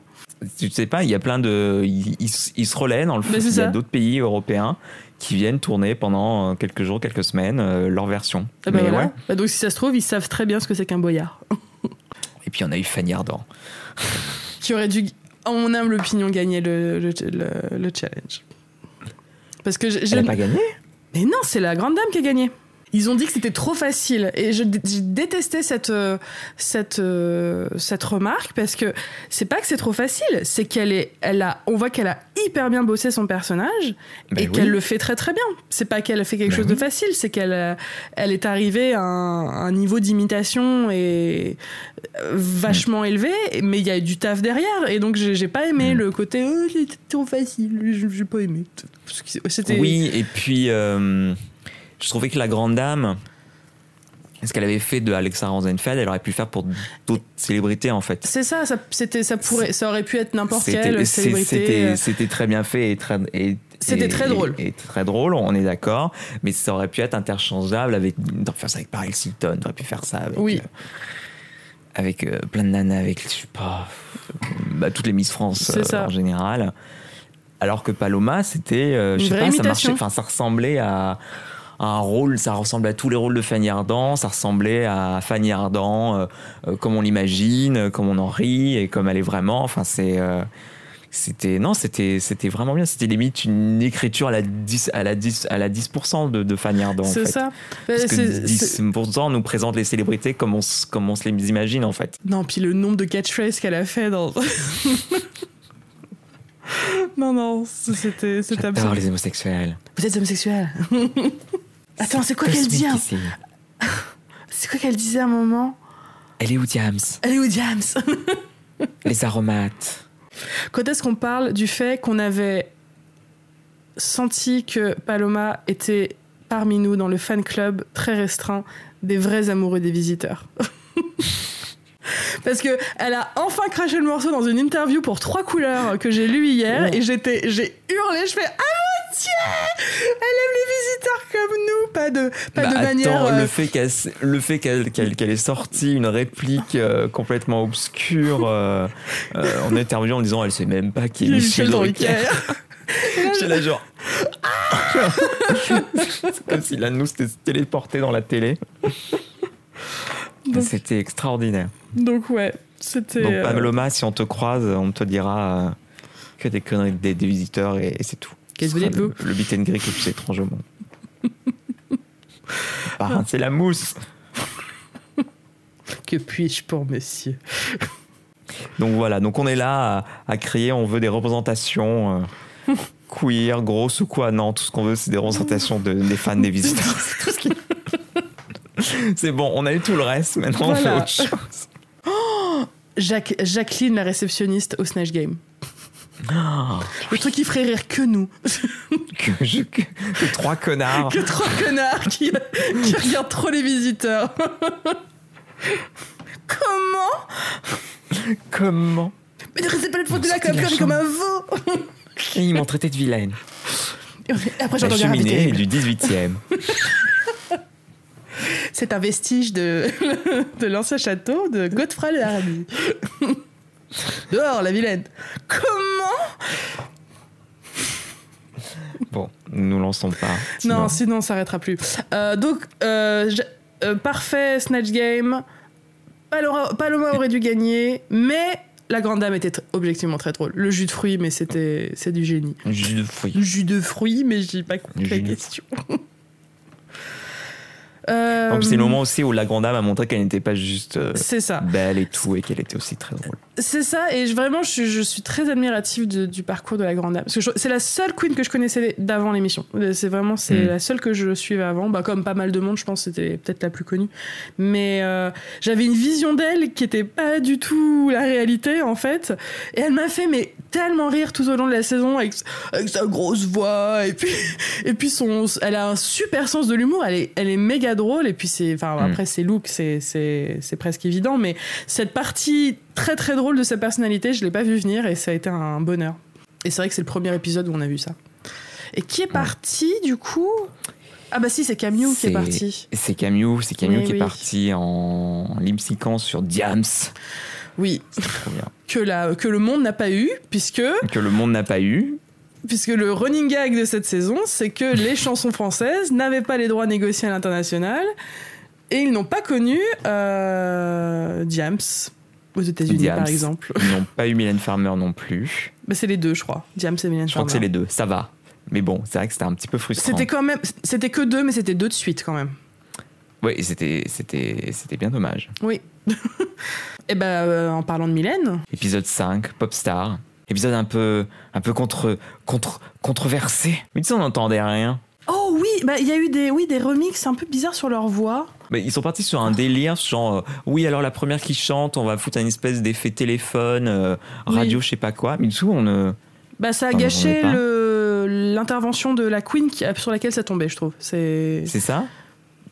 Tu sais pas, il y a plein de. Ils, ils se- ils se relaient dans le foot. Il y a d'autres pays européens qui viennent tourner pendant euh, quelques jours, quelques semaines euh, leur version. Ah bah Mais voilà. ouais. Bah donc si ça se trouve, ils savent très bien ce que c'est qu'un boyard. Et puis on a eu Fanny Ardant. Qui aurait dû, en mon humble opinion, gagner le, le, le- le challenge. Parce que j'ai... Elle a pas gagné? Mais non, c'est la grande dame qui a gagné. Ils ont dit que c'était trop facile. Et je, j'ai détesté cette, euh, cette, euh, cette remarque parce que c'est pas que c'est trop facile, c'est qu'elle est, elle a, on voit qu'elle a hyper bien bossé son personnage Ben et oui. qu'elle le fait très très bien. C'est pas qu'elle a fait quelque Ben chose de facile, c'est qu'elle, euh, elle est arrivée à un, un niveau d'imitation et vachement Mm. élevé, mais il y a du taf derrière. Et donc j'ai, j'ai pas aimé Mm. le côté, oh, c'était trop facile, j'ai, j'ai pas aimé. C'était, Oui, et puis euh, je trouvais que la grande dame, ce qu'elle avait fait de Alexa Rosenfeld, elle aurait pu le faire pour d'autres célébrités en fait? C'est ça, ça, c'était, ça, pourrait, ça aurait pu être n'importe quelle célébrité. C'était euh, c'était très bien fait et très. et- C'était très drôle. Et, et très drôle, on est d'accord. Mais ça aurait pu être interchangeable avec. On faire ça avec Paris Hilton, on aurait pu faire ça avec. Oui. euh, avec euh, plein de nanas, avec, je sais pas, bah, toutes les Miss France euh, ça. en général. Alors que Paloma, c'était, je sais pas, ça marchait, enfin, ça ressemblait à un rôle, ça ressemblait à tous les rôles de Fanny Ardant, ça ressemblait à Fanny Ardant, euh, euh, comme on l'imagine, euh, comme on en rit et comme elle est vraiment. Enfin, c'est, c'était, non, c'était, c'était vraiment bien. C'était limite une écriture à la 10, à la 10, à la 10% de, de Fanny Ardant. c'est ça. Parce Euh, que c'est- c'est- 10% nous présente les célébrités comme on, comme on se les imagine en fait. Non, puis le nombre de catchphrases qu'elle a fait dans. non, non, c'était c'était J'adore absurde. les homosexuels. Vous êtes homosexuel Attends, c'est quoi qu'elle dit hein. C'est quoi qu'elle disait à un moment Elle est où Diams Elle est où James Les aromates. Quand est-ce qu'on parle du fait qu'on avait senti que Paloma était parmi nous dans le fan club très restreint des vrais amoureux des visiteurs Parce que elle a enfin craché le morceau dans une interview pour trois couleurs que j'ai lu hier et j'étais j'ai hurlé je fais ah elle aime les visiteurs comme nous pas de pas Bah, de manière attends, euh, le fait qu'elle le fait qu'elle qu'elle qu'elle ait sorti une réplique euh, complètement obscure euh, en interview en disant elle sait même pas qui est Michel Drucker. J'étais là genre C'est comme si de nous s'était téléporté dans la télé. C'était extraordinaire. donc ouais c'était Donc Paloma, si on te croise, on te dira que des conneries des, des visiteurs et, et c'est tout. Qu'est-ce Ce que vous dites, le, le beat and greet le plus étrange au monde. Bah, c'est la mousse. que puis-je pour monsieur? Donc voilà, donc on est là à, à crier, on veut des représentations euh, queer, grosses ou quoi. Non, tout ce qu'on veut, c'est des représentations de, des fans des visiteurs. C'est bon, on a eu tout le reste, maintenant on fait autre chose. Jacques- Jacqueline, la réceptionniste au Snatch Game. Ah, Le truc qui ferait rire que nous. que, je- que- que trois connards. que trois connards qui, qui regardent trop les visiteurs. Comment? Comment? Mais ne restez pas le fond de la de comme comme un veau Et ils m'ont traité de vilaine. Et Après, La cheminée du 18e. C'est un vestige de, de l'ancien château de Godefroy le Hardy. Dehors, la vilaine. Comment Bon, nous lançons pas. Non, sinon- on s'arrêtera plus. Euh, donc, euh, euh, parfait Snatch Game. Paloma, Paloma aurait dû gagner, mais la grande dame était objectivement très drôle. Le jus de fruits, mais c'était c'est du génie. Jus de fruits. Le jus de fruits, mais j'ai pas compris Le la question. Euh, c'est le moment aussi où la grande dame a montré qu'elle n'était pas juste euh, ça. belle et tout, et qu'elle était aussi très drôle. C'est ça, et je- vraiment, je, suis- je suis très admirative de- du parcours de la grande dame. Parce que c'est la seule queen que je connaissais d'avant l'émission. C'est vraiment, c'est Mm. la seule que je suivais avant. Bah, comme pas mal de monde, je pense que c'était peut-être la plus connue. Mais euh, j'avais une vision d'elle qui était pas du tout la réalité, en fait. Et elle m'a fait, mais tellement rire tout au long de la saison avec, avec sa grosse voix. Et puis, et puis son, elle a un super sens de l'humour. Elle est, elle est méga drôle. Et puis, c'est, enfin, Mm. après, ses looks, c'est, c'est, c'est presque évident. Mais cette partie très très drôle de sa personnalité, je l'ai pas vu venir et ça a été un bonheur. Et c'est vrai que c'est le premier épisode où on a vu ça. Et qui est parti du coup? Ah bah si, c'est Camille qui est parti. C'est Camille, c'est Camille Oui, qui oui. est parti en lip-syncant sur Diams. Oui, C'est trop bien. que, la, que le monde n'a pas eu, puisque, Que le monde n'a pas eu. puisque le running gag de cette saison, c'est que les chansons françaises n'avaient pas les droits négociés à l'international et ils n'ont pas connu euh, Diams aux États-Unis par exemple. Ils n'ont pas eu Mylène Farmer non plus. Mais c'est les deux, je crois. Diams et Mylène Je crois que c'est Farmer. les deux, ça va. Mais bon, c'est vrai que c'était un petit peu frustrant. C'était quand même, c'était que deux, mais c'était deux de suite quand même. Oui, c'était, c'était, c'était bien dommage. Oui. et ben, euh, en parlant de Mylène, Épisode 5, Popstar. Épisode un peu, un peu contre, contre, controversé. Mais tu sais, on n'entendait rien. Oh oui, bah il y a eu des oui des remixes un peu bizarres sur leur voix. Mais ils sont partis sur un délire, genre, euh, oui, alors la première qui chante, on va foutre un espèce d'effet téléphone, euh, radio, je sais pas quoi. Mais du tout, on ne. Bah ça a Enfin, gâché l'intervention de la Queen qui, sur laquelle ça tombait, je trouve. C'est C'est ça?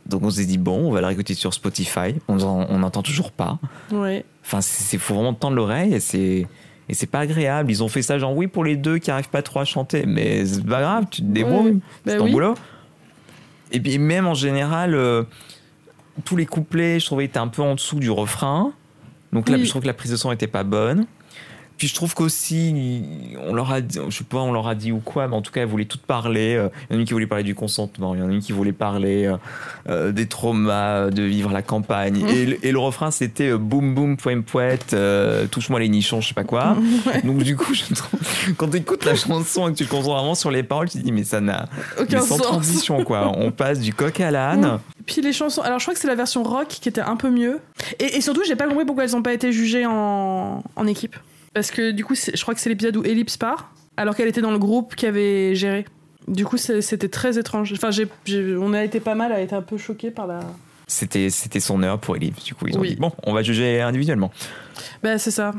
Donc on s'est dit, bon, on va la réécouter sur Spotify. On en- on n'entend toujours pas. ouais. Enfin, c'est faut vraiment tendre l'oreille c'est. Et c'est pas agréable. Ils ont fait ça, genre, oui, pour les deux qui arrivent pas trop à chanter. Mais c'est pas grave, tu te débrouilles. C'est Bah ton oui. boulot. Et puis, même en général, euh, tous les couplets, je trouvais, étaient un peu en dessous du refrain. Donc là, je trouve que la prise de son était pas bonne. Puis je trouve qu'aussi, on leur a dit, je sais pas, on leur a dit ou quoi, mais en tout cas, elles voulaient toutes parler. Euh, Il y en a une qui voulait parler du consentement, il y en a une qui voulait parler euh, euh, des traumas de vivre la campagne. Et, le- et le refrain, c'était euh, boum boum, poème poète, euh, touche-moi les nichons, je sais pas quoi. Donc du coup, je trouve, quand tu écoutes la chanson et que tu te concentres vraiment sur les paroles, tu te dis, mais ça n'a Aucun mais sans sens. transition, quoi. On passe du coq à l'âne. Puis les chansons, alors je crois que c'est la version rock qui était un peu mieux. Et, et surtout, j'ai pas compris pourquoi elles ont pas été jugées en, en équipe. Parce que du coup, je crois que c'est l'épisode où Ellipse part, alors qu'elle était dans le groupe qui avait géré. Du coup, c'était très étrange. Enfin, on a été pas mal à être un peu choqués par la. C'était, c'était son heure pour Elif. Du coup, ils ont Oui. dit, bon, on va juger individuellement. Bah, c'est ça.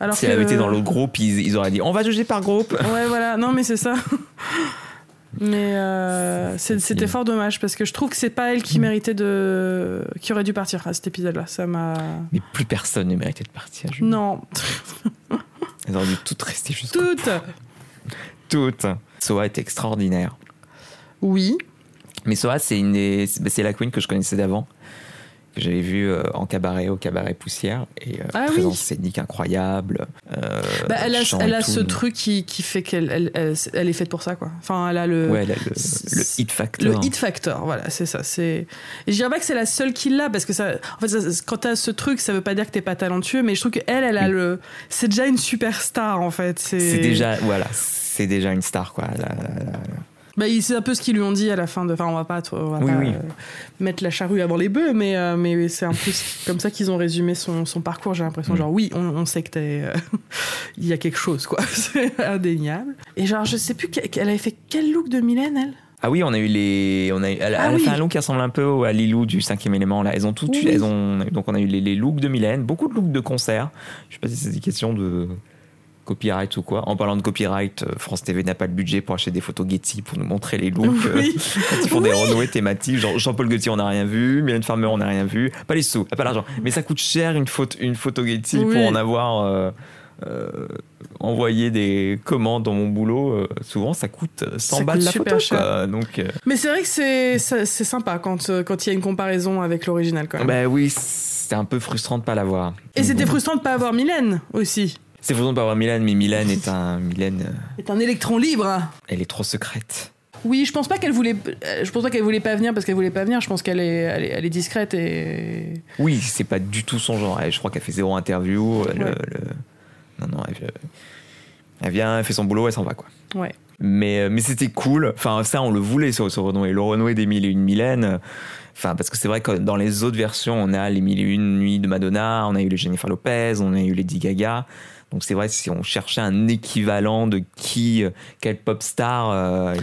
Alors si elle avait été dans l'autre groupe, ils, ils auraient dit, on va juger par groupe. Ouais, voilà. Non, mais c'est ça. Mais euh, c'était fort dommage parce que je trouve que c'est pas elle qui méritait de. qui aurait dû partir à cet épisode-là. Ça m'a. Mais plus personne ne méritait de partir. Non. Elles auraient dû toutes rester jusqu'au Toutes Toutes. Soa est extraordinaire. Oui. Mais Soa, c'est une des- c'est la queen que je connaissais d'avant. Que j'avais vue euh, en cabaret, au cabaret Poussière. Et euh, Ah présence oui. scénique incroyable. euh, Bah, elle a, elle a tout. ce truc qui, qui fait qu'elle elle, elle- elle est faite pour ça, quoi. Enfin, elle a le. Ouais, elle a le, hit factor. Le hit factor, voilà, c'est ça. C'est. Je dirais pas que c'est la seule qui l'a, parce que ça. En fait, ça- quand t'as ce truc, ça veut pas dire que t'es pas talentueux, mais je trouve qu'elle, elle a Oui. le. C'est déjà une superstar, en fait. C'est C'est déjà, voilà, c'est déjà une star, quoi. La- la- la- Bah, c'est un peu ce qu'ils lui ont dit à la fin de. Enfin, on va pas, on va Oui, pas oui. euh, mettre la charrue avant les bœufs, mais, euh, mais c'est un peu comme ça qu'ils ont résumé son, son parcours. J'ai l'impression, Mm. genre, oui, on, on sait que t'es. euh, Il y a quelque chose, quoi. c'est indéniable. Et genre, je sais plus, elle avait fait quel look de Mylène, elle? Ah oui, on a eu les, on a, eu- elle, Ah elle a oui. fait un look qui ressemble un peu à Lilou du cinquième élément. Là, elles ont toutes, elles ont, donc on a eu les, les looks de Mylène, beaucoup de looks de concert. Je sais pas si c'est une question de copyright ou quoi. En parlant de copyright, euh, France TV n'a pas le budget pour acheter des photos Getty pour nous montrer les looks. euh, Oui. quand ils font des renouées thématiques, genre Jean-Paul Gaultier, on n'a rien vu, Mylène Farmer, on n'a rien vu. Pas les sous, pas l'argent. Mais ça coûte cher une photo, une photo Getty Oui. pour en avoir. euh, euh, envoyé des commandes dans mon boulot, euh, souvent ça coûte 100 Ça balles coûte la super photo. cher. Quoi. Donc, euh, Mais c'est vrai que c'est sympa quand euh, quand il y a une comparaison avec l'original quand même. bah oui, c'est un peu frustrant de pas l'avoir. Et c'était frustrant de pas avoir Mylène aussi. C'est de pas avoir Mylène, mais Mylène est un. Mylène, euh, C'est un électron libre. elle est trop secrète. Oui, je pense pas qu'elle voulait. euh, Je pense pas qu'elle voulait pas venir parce qu'elle voulait pas venir. Je pense qu'elle est, elle est, elle est discrète et. Oui, c'est pas du tout son genre. Elle, je crois qu'elle fait zéro interview. le- Ouais. le- Non, non, elle, elle vient, elle fait son boulot, elle s'en va, quoi. Ouais. Mais, euh, mais c'était cool. Enfin, ça, on le voulait sur ce renoué. Le renoué des mille et une Mylène. euh, Enfin, parce que c'est vrai que dans les autres versions, on a les mille et une nuits de Madonna, on a eu les Jennifer Lopez, on a eu Lady Gaga. Donc c'est vrai, si on cherchait un équivalent de qui, euh, quel pop star euh,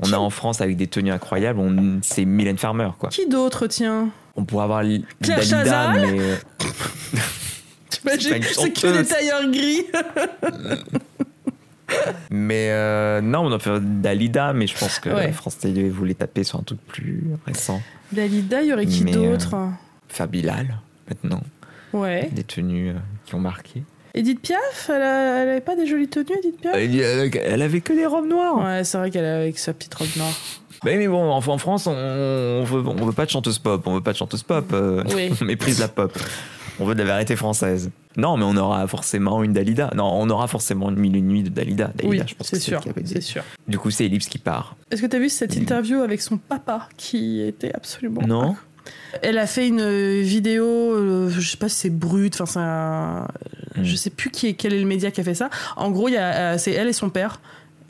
on Qui- a en France avec des tenues incroyables, on- c'est Mylène Farmer, quoi. Qui d'autre, tiens? On pourrait avoir L- Claire Dalida, Chazal mais euh, T'imagines une C'est que des tailleurs gris. mais euh, non, on a fait Dalida, mais je pense que Ouais. France Télé voulait taper sur un truc plus récent. Dalida, il y aurait qui Mais, euh, d'autre? Faire Bilal, maintenant, Ouais. des tenues euh, qui ont marqué. Edith Piaf, elle, a- elle avait pas des jolies tenues, Edith Piaf Elle, avait que des robes noires. Ouais, c'est vrai qu'elle est avec sa petite robe noire. Oui, mais bon, en, en France, on, on veut, on veut pas de chanteuse pop, on veut pas de chanteuse pop, euh, Oui. on méprise la pop. On veut de la vérité française. Non, mais on aura forcément une Dalida. Non, on aura forcément une mille et une nuits de Dalida. Dalida Oui, je pense c'est que sûr, avait c'est sûr. Du coup, c'est Ellipse qui part. Est-ce que t'as vu cette interview avec son papa qui était absolument Non Elle a fait une vidéo, euh, je sais pas si c'est brut, enfin c'est un- Mm. je sais plus qui est, quel est le média qui a fait ça. En gros, il y a, euh, c'est elle et son père.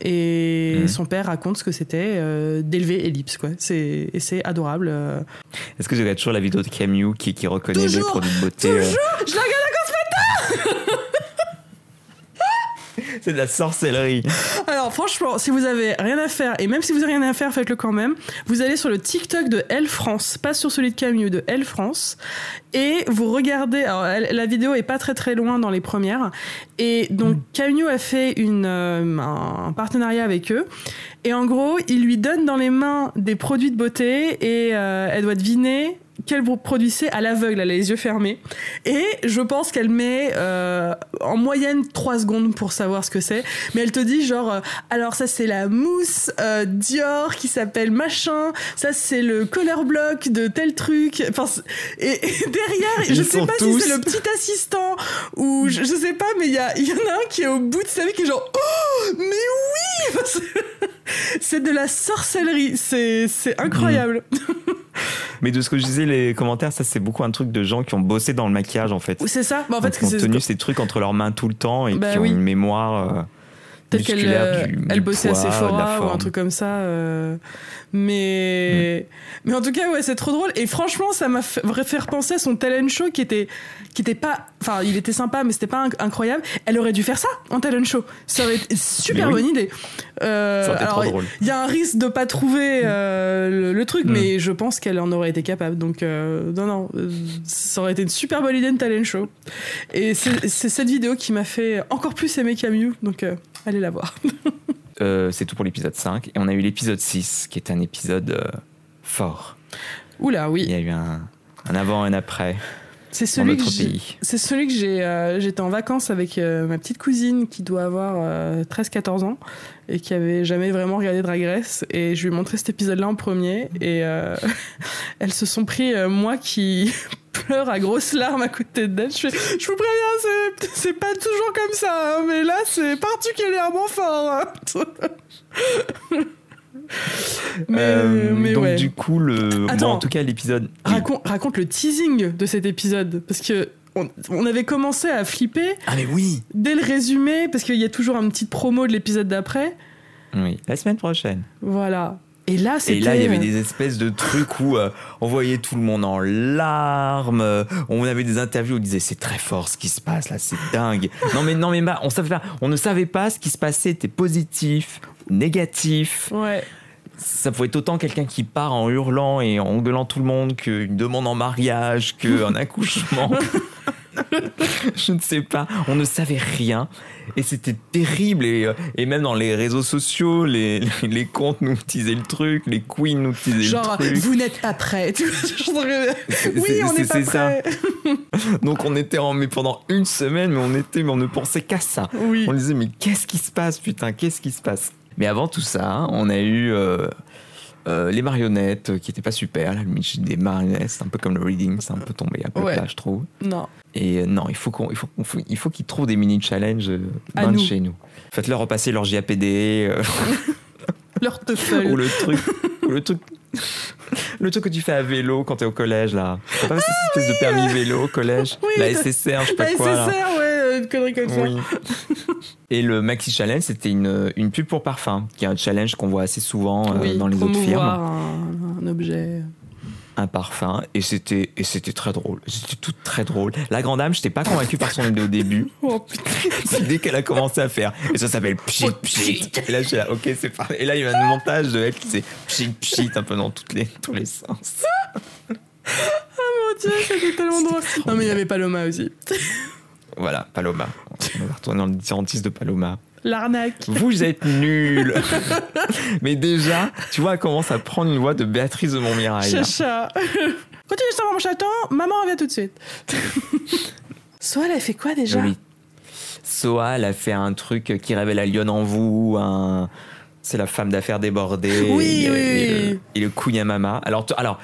et Mhm. son père raconte ce que c'était euh, d'élever Ellipse quoi. C'est et c'est adorable. Est-ce que je regarde toujours la vidéo de Camus qui, qui reconnaît Toujours, produits de beauté Je la regarde C'est de la sorcellerie. Alors franchement, si vous avez rien à faire, et même si vous avez rien à faire, faites-le quand même, vous allez sur le TikTok de Elle France, pas sur celui de Camus, de Elle France, et vous regardez, alors la vidéo est pas très très loin dans les premières, et donc Camus a fait une, euh, un, un partenariat avec eux, et en gros, il lui donne dans les mains des produits de beauté, et euh, elle doit deviner quel produit c'est à l'aveugle, elle a les yeux fermés. Et je pense qu'elle met euh, en moyenne 3 secondes pour savoir ce que c'est. Mais elle te dit genre, euh, alors ça c'est la mousse euh, Dior qui s'appelle machin, ça c'est le color block de tel truc. Enfin, et, et derrière, Ils je sais pas tous- si c'est le petit assistant ou je, je sais pas, mais il y, y en a un qui est au bout de sa vie qui est genre, oh, mais oui C'est de la sorcellerie, c'est c'est incroyable. Mais de ce que je disais, les commentaires, ça c'est beaucoup un truc de gens qui ont bossé dans le maquillage en fait. C'est ça bah, En fait, qui ont tenu ces trucs entre leurs mains tout le temps et Bah qui ont oui. une mémoire euh, Peut-être qu'elle euh, elle bossait à poids, la Sephora ou un truc comme ça. euh, mais, mais en tout cas, ouais, c'est trop drôle. Et franchement, ça m'a fait fait repenser à son talent show qui était, qui était pas. Enfin, il était sympa, mais c'était pas inc- incroyable. Elle aurait dû faire ça en talent show. Ça aurait été super oui. bonne idée. Euh, Ça aurait été alors, il y a un risque de pas trouver euh, le, le truc, Mm. mais je pense qu'elle en aurait été capable. Donc, euh, non, non, ça aurait été une super bonne idée de talent show. Et c'est c'est cette vidéo qui m'a fait encore plus aimer Camus. Donc, euh, allez la voir. Euh, c'est tout pour l'épisode 5. Et on a eu l'épisode 6, qui est un épisode euh, fort. Oula, oui. Il y a eu un, un avant et un après C'est celui, que notre j'ai- pays. c'est celui que j'ai. euh, J'étais en vacances avec euh, ma petite cousine qui doit avoir euh, 13-14 ans et qui avait jamais vraiment regardé Drag Race. Et je lui ai montré cet épisode-là en premier. Et euh, elles se sont pris, euh, moi qui pleure à grosses larmes à côté d'elle. Je, fais, je vous préviens, c'est- c'est pas toujours comme ça, hein, mais là c'est particulièrement fort. hein. mais, Euh, mais donc ouais. du coup, le, bon, Attends. en tout cas l'épisode... Raconte, raconte le teasing de cet épisode. Parce que on, on avait commencé à flipper Ah mais oui dès le résumé, parce qu'il y a toujours une petite promo de l'épisode d'après. Oui, la semaine prochaine. Voilà. Et là, c'était. Et là, il y avait des espèces de trucs où euh, on voyait tout le monde en larmes. euh, On avait des interviews où on disait c'est très fort ce qui se passe là, c'est dingue. Non mais non mais bah, on savait pas, on ne savait pas ce qui se passait était positif, négatif. Ouais. Ça pouvait être autant quelqu'un qui part en hurlant et en gueulant tout le monde qu'une demande en mariage, qu'un accouchement. Je ne sais pas, on ne savait rien et c'était terrible et, euh, et même dans les réseaux sociaux, les, les, les comptes nous disaient le truc, les queens nous disaient Genre, le truc. vous n'êtes pas prêts. Genre, oui, on n'est pas prêts. Donc on était en mais pendant une semaine, mais on était, mais on ne pensait qu'à ça. Oui. On disait mais qu'est-ce qui se passe, putain, qu'est-ce qui se passe? Mais avant tout ça, on a eu euh, euh, les marionnettes euh, qui étaient pas super. Michi des marionnettes, c'est un peu comme le reading, c'est un peu tombé un peu Ouais. là, je trouve. Non. Et non, il faut qu'on, il faut, il faut qu'ils trouvent des mini challenges À nous. chez nous. Faites-leur repasser leur JAPD Leur teufel. ou le truc, ou le truc. Le truc que tu fais à vélo quand t'es au collège là. T'as pas passé cette espèce de permis vélo au collège Oui, La SSR, je sais La pas quoi. là. SSR, ouais, une connerie comme ça. Oui. Et le Maxi Challenge, c'était une, une pub pour parfum, qui est un challenge qu'on voit assez souvent euh, dans les autres firmes. Un, un objet. Un parfum, et c'était et c'était très drôle. C'était tout très drôle. La grande dame, je n'étais pas convaincu par son idée au début. Oh putain. C'est dès qu'elle a commencé à faire. Et ça s'appelle pchit pchit. Et là, j'ai là, ok, c'est parfait. Et là, il y a un montage de elle qui c'est pchit pchit un peu dans toutes les, tous les sens. Mon dieu, c'était tellement drôle. Non, mais il y avait Paloma aussi. Voilà, Paloma. On va retourner dans le différentisme de Paloma. L'arnaque. Vous êtes nuls. Mais déjà, tu vois, elle commence à prendre une voix de Béatrice de Montmirail. Chacha. Continue sur mon chaton, maman revient tout de suite. Soit elle a fait quoi déjà? Oui. Elle a fait un truc qui révèle la lionne en vous, un... c'est la femme d'affaires débordée. Oui, et, oui, et oui. le, et le Kunyamama. Alors, alors,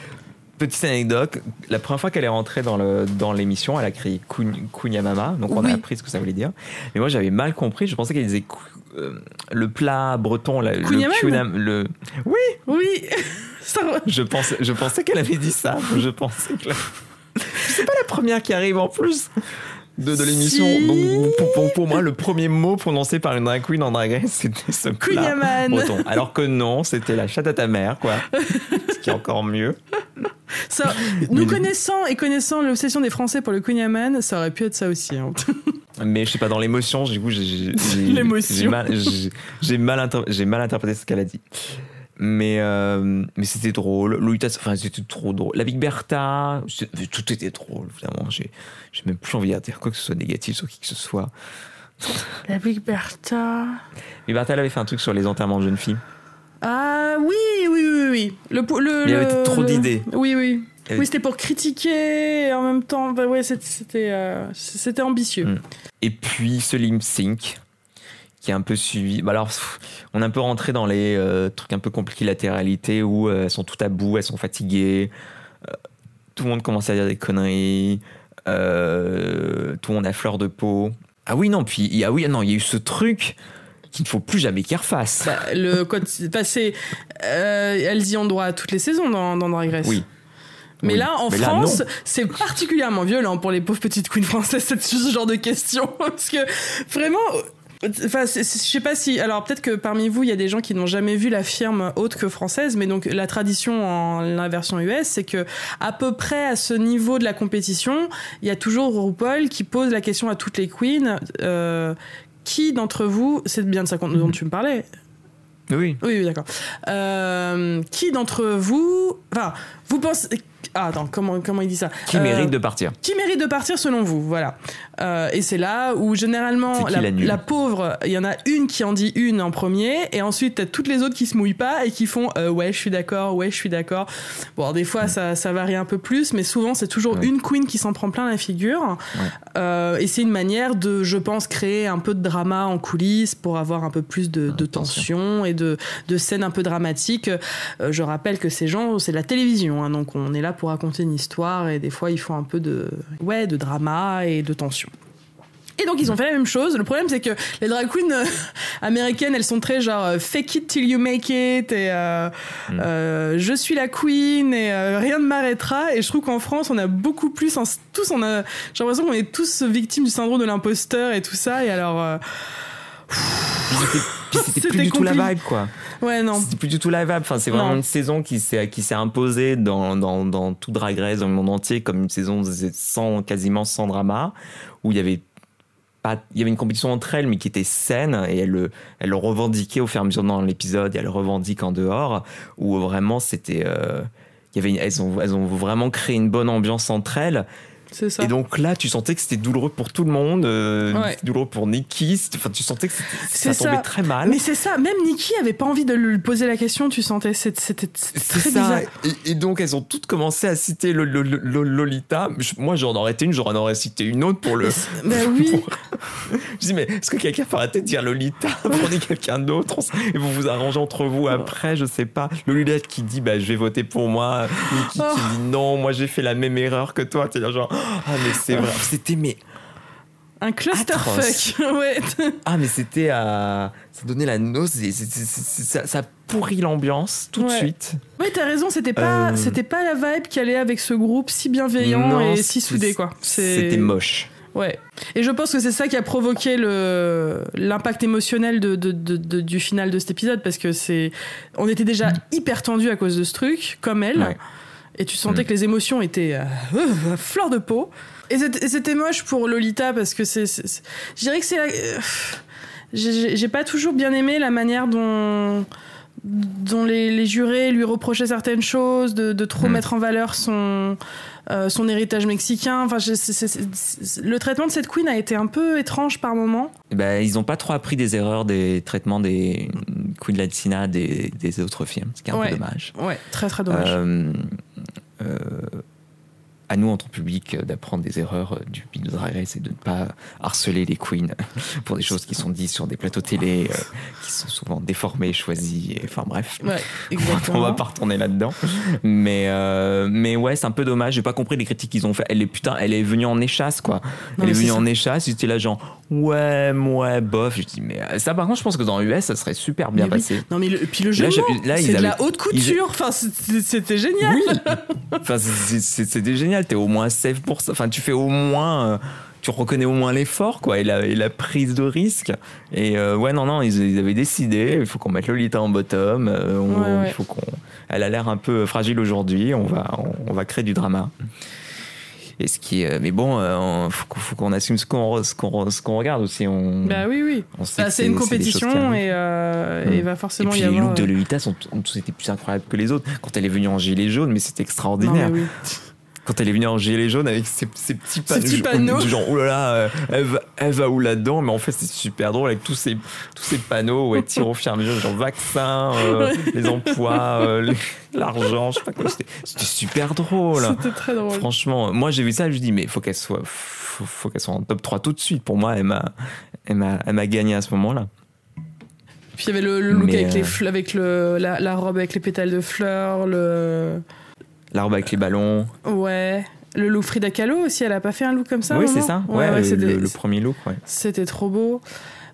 petite anecdote, la première fois qu'elle est rentrée dans le dans l'émission, elle a crié Kun- Kunyamama, donc on Oui. a appris ce que ça voulait dire. Mais moi, j'avais mal compris, je pensais qu'elle disait euh, le plat breton, la- le kunam- le Oui, Oui. Je pensais, je pensais qu'elle avait dit ça. Je pensais que. la- C'est pas la première qui arrive en plus. De, de l'émission. Si. Donc pour, pour- pour moi, le premier mot prononcé par une drag queen en drag race, c'était ce plat breton. Alors que non, c'était la chatte à ta mère, quoi. ce qui est encore mieux. Ça, nous connaissant et connaissant l'obsession des Français pour le Queen Yaman, ça aurait pu être ça aussi. hein. Mais je sais pas, dans l'émotion, du coup, j'ai- mal, mal, mal interprété ce qu'elle a dit. Mais, euh, mais c'était drôle. Lolita, enfin, c'était trop drôle. La Big Bertha, tout était drôle, évidemment. J'ai j'ai même plus envie de dire quoi que ce soit négatif sur qui que ce soit. La Big Bertha. Big Bertha, elle avait fait un truc sur les enterrements de jeunes filles. Ah oui, oui, oui, oui. Le, Il y avait trop d'idées. Oui, oui. Oui, c'était pour critiquer et en même temps. Bah ouais, c'était- euh, ambitieux. Mm. Et puis ce lip sync qui est un peu suivi. Bah alors, on est un peu rentré dans les euh, trucs un peu compliqués de latéralité où euh, elles sont toutes à bout, elles sont fatiguées, euh, tout le monde commence à dire des conneries, tout le monde a fleur de peau. Ah oui, non, puis il y a, oui, non, il y a eu ce truc qu'il ne faut plus jamais qu'elles refassent. Bah, le code. Euh, elles y ont droit à toutes les saisons dans, dans Drag Race. Oui. Mais Oui. là, en Mais France, c'est particulièrement violent pour les pauvres petites queens françaises, ce genre de questions. Parce que vraiment. Enfin, je sais pas si. Alors, peut-être que parmi vous, il y a des gens qui n'ont jamais vu la firme autre que française, mais donc la tradition en la version US, c'est que à peu près à ce niveau de la compétition, il y a toujours RuPaul qui pose la question à toutes les queens. euh, qui d'entre vous, c'est bien de ça dont tu me parlais, Oui. oui, oui, d'accord. Euh, qui d'entre vous, enfin, vous pensez, ah, attends, comment comment il dit ça Qui Euh, mérite de partir qui mérite de partir selon vous Voilà. Euh, et c'est là où généralement la, la nulle la pauvre, il y en a une qui en dit une en premier, et ensuite t'as toutes les autres qui se mouillent pas et qui font euh, ouais je suis d'accord, ouais je suis d'accord. Bon, alors, des fois ça, ça varie un peu plus, mais souvent c'est toujours Ouais. une queen qui s'en prend plein la figure. Ouais. Euh, et c'est une manière de, je pense, créer un peu de drama en coulisses pour avoir un peu plus de, de tension et de, de scènes un peu dramatiques. Euh, je rappelle que ces gens, c'est de la télévision, hein, donc on est là pour raconter une histoire et des fois il faut un peu de, ouais, de drama et de tension. Et donc ils ont fait la même chose. Le problème c'est que les drag queens euh, américaines, elles sont très genre euh, fake it till you make it et euh, Mm. euh, je suis la queen et euh, rien ne m'arrêtera. Et je trouve qu'en France on a beaucoup plus, en- tous on a, j'ai l'impression qu'on est tous victimes du syndrome de l'imposteur et tout ça. Et alors euh, Puis c'était- plus du tout la vibe, quoi. ouais non. C'était plus du tout la vibe. Enfin, c'est vraiment Non. une saison qui s'est qui s'est imposée dans, dans, dans tout Drag Race dans le monde entier comme une saison sans quasiment sans drama où il y avait pas il y avait une compétition entre elles mais qui était saine et elles le elles le revendiquaient au fur et à mesure dans l'épisode et elles le revendiquent en dehors où vraiment c'était euh, il y avait une- elles ont elles ont vraiment créé une bonne ambiance entre elles ça. et donc là tu sentais que c'était douloureux pour tout le monde euh, Ouais. douloureux pour Nikki enfin tu sentais que ça tombait ça. très mal Mais c'est ça, même Nikki avait pas envie de lui poser la question, tu sentais, c'était très ça. bizarre. Et, et donc, elles ont toutes commencé à citer le, le- le- le- Lolita. Moi, j'en aurais été une, j'en aurais cité une autre pour le. Bah oui. pour- Je dis, mais est-ce que quelqu'un peut arrêter de dire Lolita Prenez quelqu'un d'autre? Et vous vous arrangez entre vous après, je sais pas. Lolita qui dit, bah, je vais voter pour moi. Nikki Oh. qui dit, non, moi, j'ai fait la même erreur que toi. T'es genre, ah, mais c'est vrai. C'était, mais. Un clusterfuck. Ouais. Ah, mais c'était à. Ça donnait la nausée. Ça, ça pourrit l'ambiance tout de suite. Ouais, t'as raison, c'était pas, Euh. c'était pas la vibe qui allait avec ce groupe si bienveillant Non, et si soudé, quoi. C'était moche. Ouais. Et je pense que c'est ça qui a provoqué le l'impact émotionnel de, de- de- de- du final de cet épisode parce que c'est, on était déjà hyper tendu à cause de ce truc, comme elle, Ouais. Et tu sentais que les émotions étaient euh, à fleur de peau. Et c'était moche pour Lolita parce que c'est, je dirais que c'est, euh, j'ai pas toujours bien aimé la manière dont dont les, les jurés lui reprochaient certaines choses, de, de trop Mm. mettre en valeur son, euh, son héritage mexicain. Enfin, je- le traitement de cette queen a été un peu étrange par moment. Eh ben, ils n'ont pas trop appris des erreurs des traitements des Queen Latina des, des autres films, ce qui est un Ouais. peu dommage. Ouais, très très dommage. Euh, euh, à nous, en tant que public, euh, d'apprendre des erreurs euh, du de Drag Race et de ne pas harceler les queens pour des choses qui sont dites sur des plateaux télé, euh, qui sont souvent déformées, choisies, et, enfin bref. ouais, On va pas retourner là-dedans. Mais, euh, mais ouais, c'est un peu dommage. J'ai pas compris les critiques qu'ils ont fait. Elle est putain, elle est venue en échasse, quoi. Non, elle est venue en échasse. J'étais là, genre, ouais, ouais, bof. Je dis, mais ça, par contre, je pense que dans US, ça serait super bien Mais oui. passé. Non mais le, puis le jeu, c'est de avaient- la haute ils- couture. Enfin, c'était c'était génial. Oui. enfin, c'est- c'est- génial. T'es au moins safe pour ça. Enfin, tu fais au moins. euh, tu reconnais au moins l'effort, quoi, et la, et la prise de risque. Et euh, ouais, non, non, ils, ils avaient décidé. Il faut qu'on mette Lolita en bottom. euh, on- Ouais, ouais. Il faut qu'on. Elle a l'air un peu fragile aujourd'hui. On va, on, on va créer du drama. Et ce qui est, mais bon, euh, faut, qu'on- faut qu'on assume ce qu'on, ce qu'on, ce qu'on regarde aussi. On, Bah oui, oui. Bah, c'est une compétition et et il va Et forcément puis y les avoir. looks de Lolita sont, ont tous été plus incroyables que les autres. Quand elle est venue en gilet jaune, mais c'était non, extraordinaire. mais oui. Quand elle est venue en gilet jaune avec ses, ses petits panneaux, petits panneaux. genre oh là là, euh, elle va, elle va où là-dedans? Mais en fait, c'est super drôle avec tous ces, tous ces panneaux où elle tire au fur et à mesure, genre vaccin, euh, les emplois, euh, les- l'argent, je sais pas quoi. C'était c'était super drôle. C'était très drôle. Franchement, moi j'ai vu ça, je me dis mais faut qu'elle soit, faut, faut qu'elle soit en top 3 tout de suite. Pour moi, elle m'a, elle m'a, elle m'a gagné à ce moment-là. Puis il y avait le, le look Mais, avec, euh, avec le, la, la robe avec les pétales de fleurs, le. La robe avec les ballons. Ouais. Le look Frida Kahlo aussi, elle a pas fait un look comme ça oui, c'est ça. Ouais, le, c'était- le- le premier look. Ouais. C'était trop beau.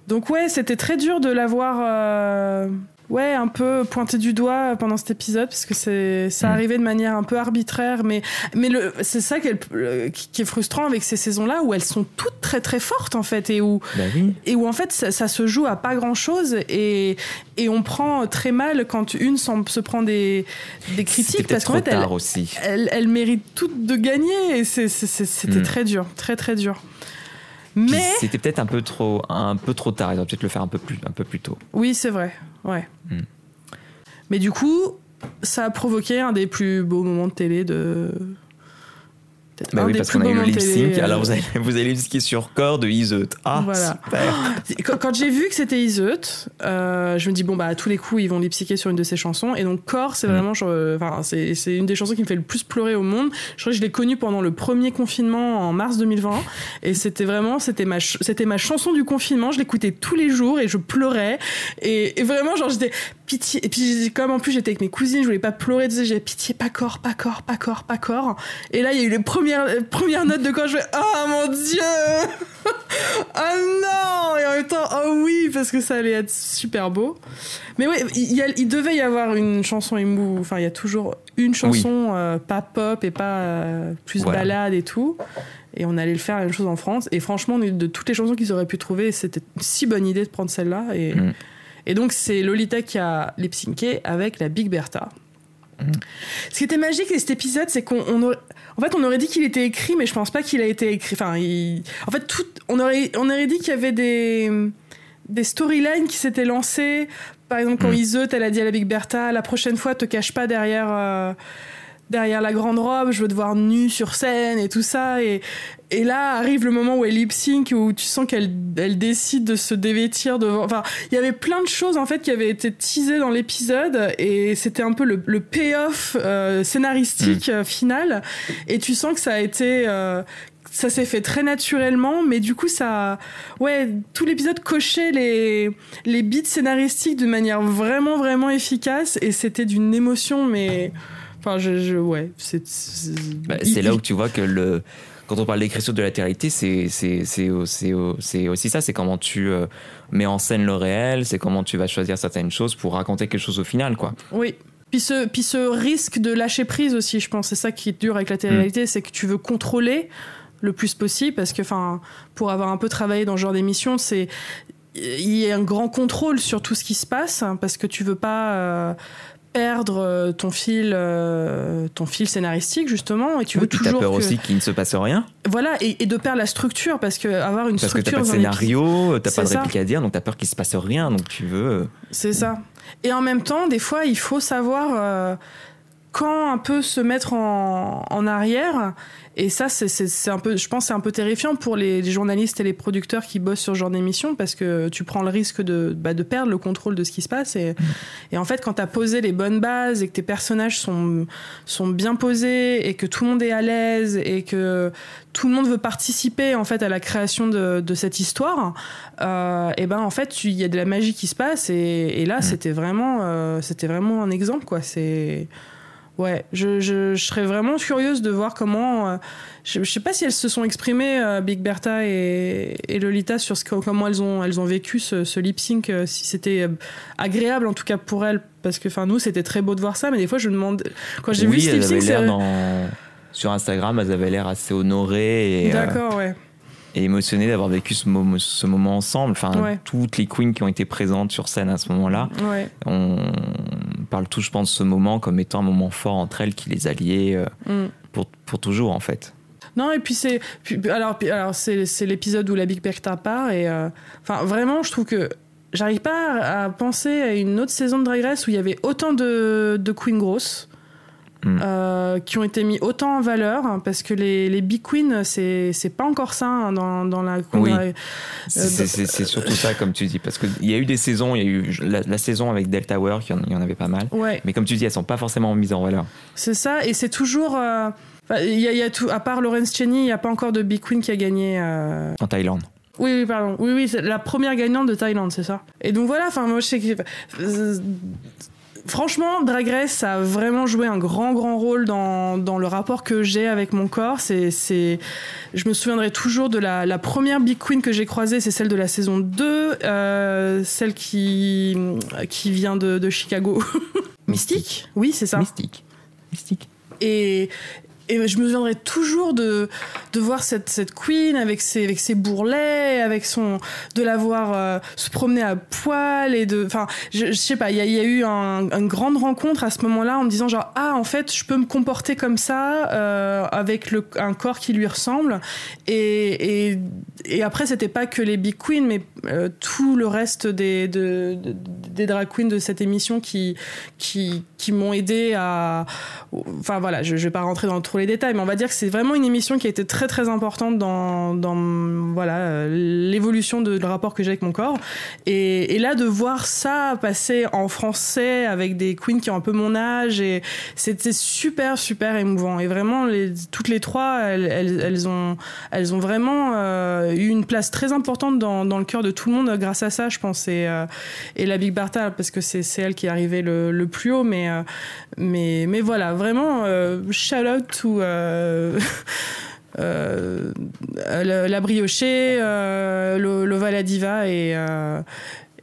Donc ouais, c'était très dur de l'avoir euh, ouais, un peu pointé du doigt pendant cet épisode parce que c'est ça Mm. arrivait de manière un peu arbitraire mais mais le c'est ça qui est, le- qui qui est frustrant avec ces saisons-là où elles sont toutes très très fortes en fait et où Bah oui. et où en fait ça, ça se joue à pas grand chose et, et on prend très mal quand une se prend des, des critiques parce qu'en fait elle, tard aussi. elle, elle mérite toutes de gagner et c'était Mm. très dur très très dur mais C'était peut-être un peu trop, un peu trop tard. Ils auraient peut-être le faire un peu plus, un peu plus tôt. Oui, c'est vrai. Ouais. Mm. Mais du coup, ça a provoqué un des plus beaux moments de télé de. Peut-être Bah un oui, des parce qu'on a eu le lip sync. euh, Alors vous allez, vous allez sur corps de Iseut. Ah, Voilà. super. Quand, quand j'ai vu que c'était Iseut, euh, je me dis bon bah à tous les coups ils vont lip sur une de ses chansons et donc Corps c'est Mm. vraiment je- enfin c'est c'est une des chansons qui me fait le plus pleurer au monde. Je crois que je l'ai connue pendant le premier confinement en mars 2020 et c'était vraiment c'était ma ch- c'était ma chanson du confinement. Je l'écoutais tous les jours et je pleurais et, et vraiment genre j'étais pitié et puis comme en plus j'étais avec mes cousines je voulais pas pleurer tu sais j'ai pitié pas corps pas corps pas corps pas corps et là il y a eu les premières les premières notes de corps je fais oh mon dieu ah non Et en même temps, oh oui, parce que ça allait être super beau. Mais ouais, il, y a- il devait y avoir une chanson émou. Enfin, il y a toujours une chanson euh, pas pop et pas euh, plus Voilà. balade et tout. Et on allait le faire la même chose en France. Et franchement, de, toutes les chansons qu'ils auraient pu trouver, c'était une si bonne idée de prendre celle-là. Et, Mm. et donc, c'est Lolita qui a lip avec la Big Bertha. Mm. Ce qui était magique de cet épisode, c'est qu'on on aurait- en fait, on aurait dit qu'il était écrit, mais je pense pas qu'il a été écrit. Enfin, il- en fait, tout, on aurait, on aurait dit qu'il y avait des, des storylines qui s'étaient lancées. Par exemple, quand Mm. Iseut, elle a dit à la Big Bertha, la prochaine fois, te cache pas derrière, euh, derrière la grande robe, je veux te voir nue sur scène et tout ça. Et, et là arrive le moment où elle lip sync, où tu sens qu'elle elle décide de se dévêtir devant. Enfin, il y avait plein de choses en fait qui avaient été teasées dans l'épisode et c'était un peu le, le payoff euh, scénaristique euh, final. Et tu sens que ça a été. euh, ça s'est fait très naturellement, mais du coup, ça. Ouais, tout l'épisode cochait les, les beats scénaristiques de manière vraiment, vraiment efficace et c'était d'une émotion, mais. Enfin, je. je- ouais, c'est. C'est Bah, c'est là où tu vois que le, quand on parle d'écriture de la télé, c'est aussi ça, c'est comment tu euh, mets en scène le réel, c'est comment tu vas choisir certaines choses pour raconter quelque chose au final, quoi. Oui. Puis ce, puis ce risque de lâcher prise aussi, je pense, c'est ça qui est dur avec la télé-réalité, c'est que tu veux contrôler le plus possible, parce que, enfin, pour avoir un peu travaillé dans ce genre d'émission, c'est il y a un grand contrôle sur tout ce qui se passe, hein, parce que tu veux pas euh, perdre euh, ton fil, euh, ton fil scénaristique justement, et tu veux Oui, t'as toujours peur que- aussi qu'il ne se passe rien, voilà, et, et de perdre la structure, parce que avoir une parce que t'as structure pas de scénario, t'as pas de ça. réplique à dire, donc t'as peur qu'il se passe rien, donc tu veux. euh, C'est ça. Et en même temps, des fois, il faut savoir euh, quand un peu se mettre en, en arrière. Et ça, c'est- c'est c'est un peu, je pense, que c'est un peu terrifiant pour les, les journalistes et les producteurs qui bossent sur ce genre d'émission parce que tu prends le risque de, bah, de perdre le contrôle de ce qui se passe. Et, et en fait, quand tu as posé les bonnes bases et que tes personnages sont, sont bien posés et que tout le monde est à l'aise et que tout le monde veut participer en fait à la création de, de cette histoire, euh, et ben en fait il y a de la magie qui se passe et, et là c'était vraiment euh, c'était vraiment un exemple quoi. C'est Ouais, je, je, je, serais vraiment curieuse de voir comment. Euh, je, je, sais pas si elles se sont exprimées, euh, Big Bertha et, et, Lolita, sur ce que, comment elles ont, elles ont vécu ce, ce lip sync, euh, si c'était agréable en tout cas pour elles, parce que enfin nous c'était très beau de voir ça, mais des fois je me demande quand j'ai oui, vu ce lip sync, dans... sur Instagram, elles avaient l'air assez honorées. D'accord, ouais et émotionné d'avoir vécu ce, moment, ce moment ensemble. Enfin, ouais. toutes les queens qui ont été présentes sur scène à ce moment-là, ouais. on parle tous, je pense, ce moment comme étant un moment fort entre elles qui les alliait euh, mm. pour, pour toujours, en fait. Non, et puis c'est. Alors, alors c'est l'épisode où la Big Bertha part, et. Euh, enfin, vraiment, je trouve que. J'arrive pas à penser à une autre saison de Drag Race où il y avait autant de, de queens grosses. Mm. Euh, qui ont été mis autant en valeur hein, parce que les, les big queens c'est c'est pas encore ça hein, dans, dans la oui. euh, c'est surtout ça comme tu dis parce qu'il y a eu des saisons il y a eu la, la saison avec Delta Tower il y, y en avait pas mal ouais. mais comme tu dis elles sont pas forcément mises en valeur c'est ça et c'est toujours euh, il y, a, y a tout à part Lawrence Cheney il y a pas encore de big queen qui a gagné euh, en Thaïlande oui, oui, pardon. Oui, oui, c'est la première gagnante de Thaïlande, c'est ça. Et donc voilà, enfin, moi, je sais que franchement, Drag Race a vraiment joué un grand, grand rôle dans, dans le rapport que j'ai avec mon corps. C'est, c'est, je me souviendrai toujours de la, la première Big Queen que j'ai croisée, c'est celle de la saison 2, euh, celle qui, qui vient de, de Chicago. Mystique. Oui, c'est ça. Mystique. Mystique. Et, et je me souviendrai toujours de, de voir cette, cette queen avec ses, avec ses bourrelets, avec son, de la voir euh, se promener à poil et de, enfin, je, je sais pas, il y a, y a, eu un, une grande rencontre à ce moment-là en me disant genre, ah, en fait, je peux me comporter comme ça, euh, avec le, un corps qui lui ressemble. Et, et, et après, c'était pas que les big queens, mais euh, tout le reste des, de, de, des drag queens de cette émission qui, qui, qui m'ont aidé à, enfin voilà, je, je vais pas rentrer dans trop les détails, mais on va dire que c'est vraiment une émission qui a été très très importante dans, dans voilà l'évolution de, de rapport que j'ai avec mon corps. Et, là, de voir ça passer en français avec des queens qui ont un peu mon âge, et c'était super super émouvant. Et vraiment, toutes les trois, elles, elles, ont elles ont vraiment euh, eu une place très importante dans, dans le cœur de tout le monde grâce à ça, je pense. Et, euh, et la Big Bertha, parce que c'est elle qui est arrivée le, le plus haut, mais euh, mais mais voilà, vraiment euh, shout out to euh, euh, la, la briochée, euh, l'Ova la diva et,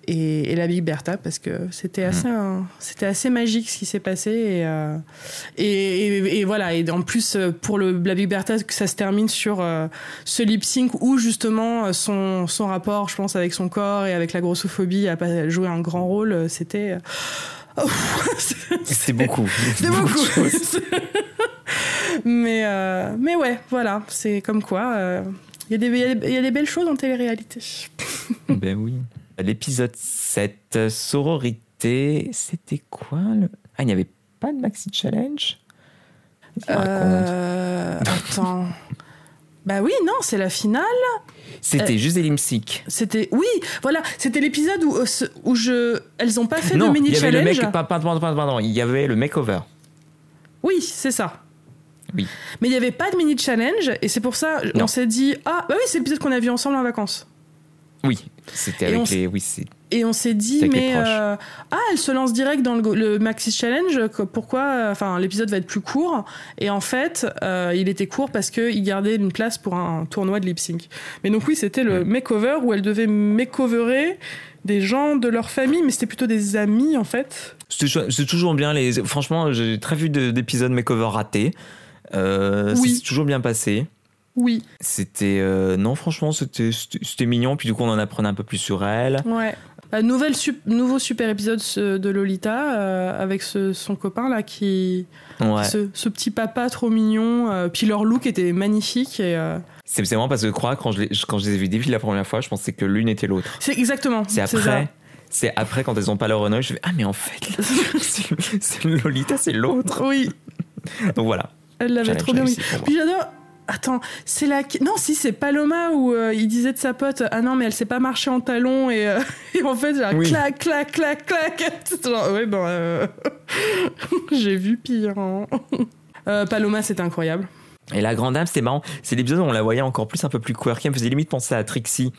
et, et, la Big Bertha parce que c'était assez, mmh. c'était assez magique ce qui s'est passé et, et, et, et, voilà et en plus pour le la Big Bertha que ça se termine sur ce lip sync où justement son, son rapport je pense avec son corps et avec la grossophobie a joué un grand rôle c'était Oh, c'est beaucoup. C'est beaucoup. mais, euh, mais ouais, voilà, c'est comme quoi. Il euh, y, y, y, a des belles choses en télé-réalité. ben oui. L'épisode 7, sororité, c'était quoi le... Ah, il n'y avait pas de Maxi Challenge? Euh, Attends. Bah oui, non, c'est la finale. C'était euh, juste des limsic. C'était oui, voilà, c'était l'épisode où où je elles ont pas fait non, de mini challenge. Non, il y avait le make pardon, pardon, pardon, il y avait le makeover. Oui, c'est ça. Oui. Mais il n'y avait pas de mini challenge et c'est pour ça non. on s'est dit ah bah oui c'est l'épisode qu'on a vu ensemble en vacances. Oui, c'était avec les oui c'est et on s'est dit mais euh, ah elle se lance direct dans le, le maxi challenge pourquoi enfin l'épisode va être plus court et en fait euh, il était court parce que il gardait une place pour un, un tournoi de lip sync mais donc oui c'était le makeover où elle devait makeoverer des gens de leur famille mais c'était plutôt des amis en fait c'est toujours bien les franchement j'ai très vu d'épisodes makeover ratés euh, oui. c'est toujours bien passé oui. C'était euh, non franchement c'était mignon puis du coup on en apprenait un peu plus sur elle. Ouais. Euh, nouvelle sup nouveau super épisode de Lolita euh, avec ce, son copain là qui ouais. ce, ce, petit papa trop mignon euh, puis leur look était magnifique et euh, c'est vraiment parce que je crois quand je les, quand je les ai vus défiler la première fois je pensais que l'une était l'autre. C'est exactement. C'est après c'est après quand elles ont pas leur honneur je fais ah mais en fait c'est Lolita c'est l'autre. Oui. Donc voilà. Elle l'avait trop bien. Puis j'adore Attends, c'est la. Non, si, c'est Paloma où euh, il disait de sa pote Ah non, mais elle sait pas marcher en talons et, euh, et en fait, genre, oui. clac, clac, clac, clac. Genre, ouais, ben. Euh... J'ai vu pire. Hein. Euh, Paloma, c'était incroyable. Et la grande dame, c'était marrant. C'est l'épisode où on la voyait encore plus un peu plus quirky. Elle me faisait limite penser à Trixie.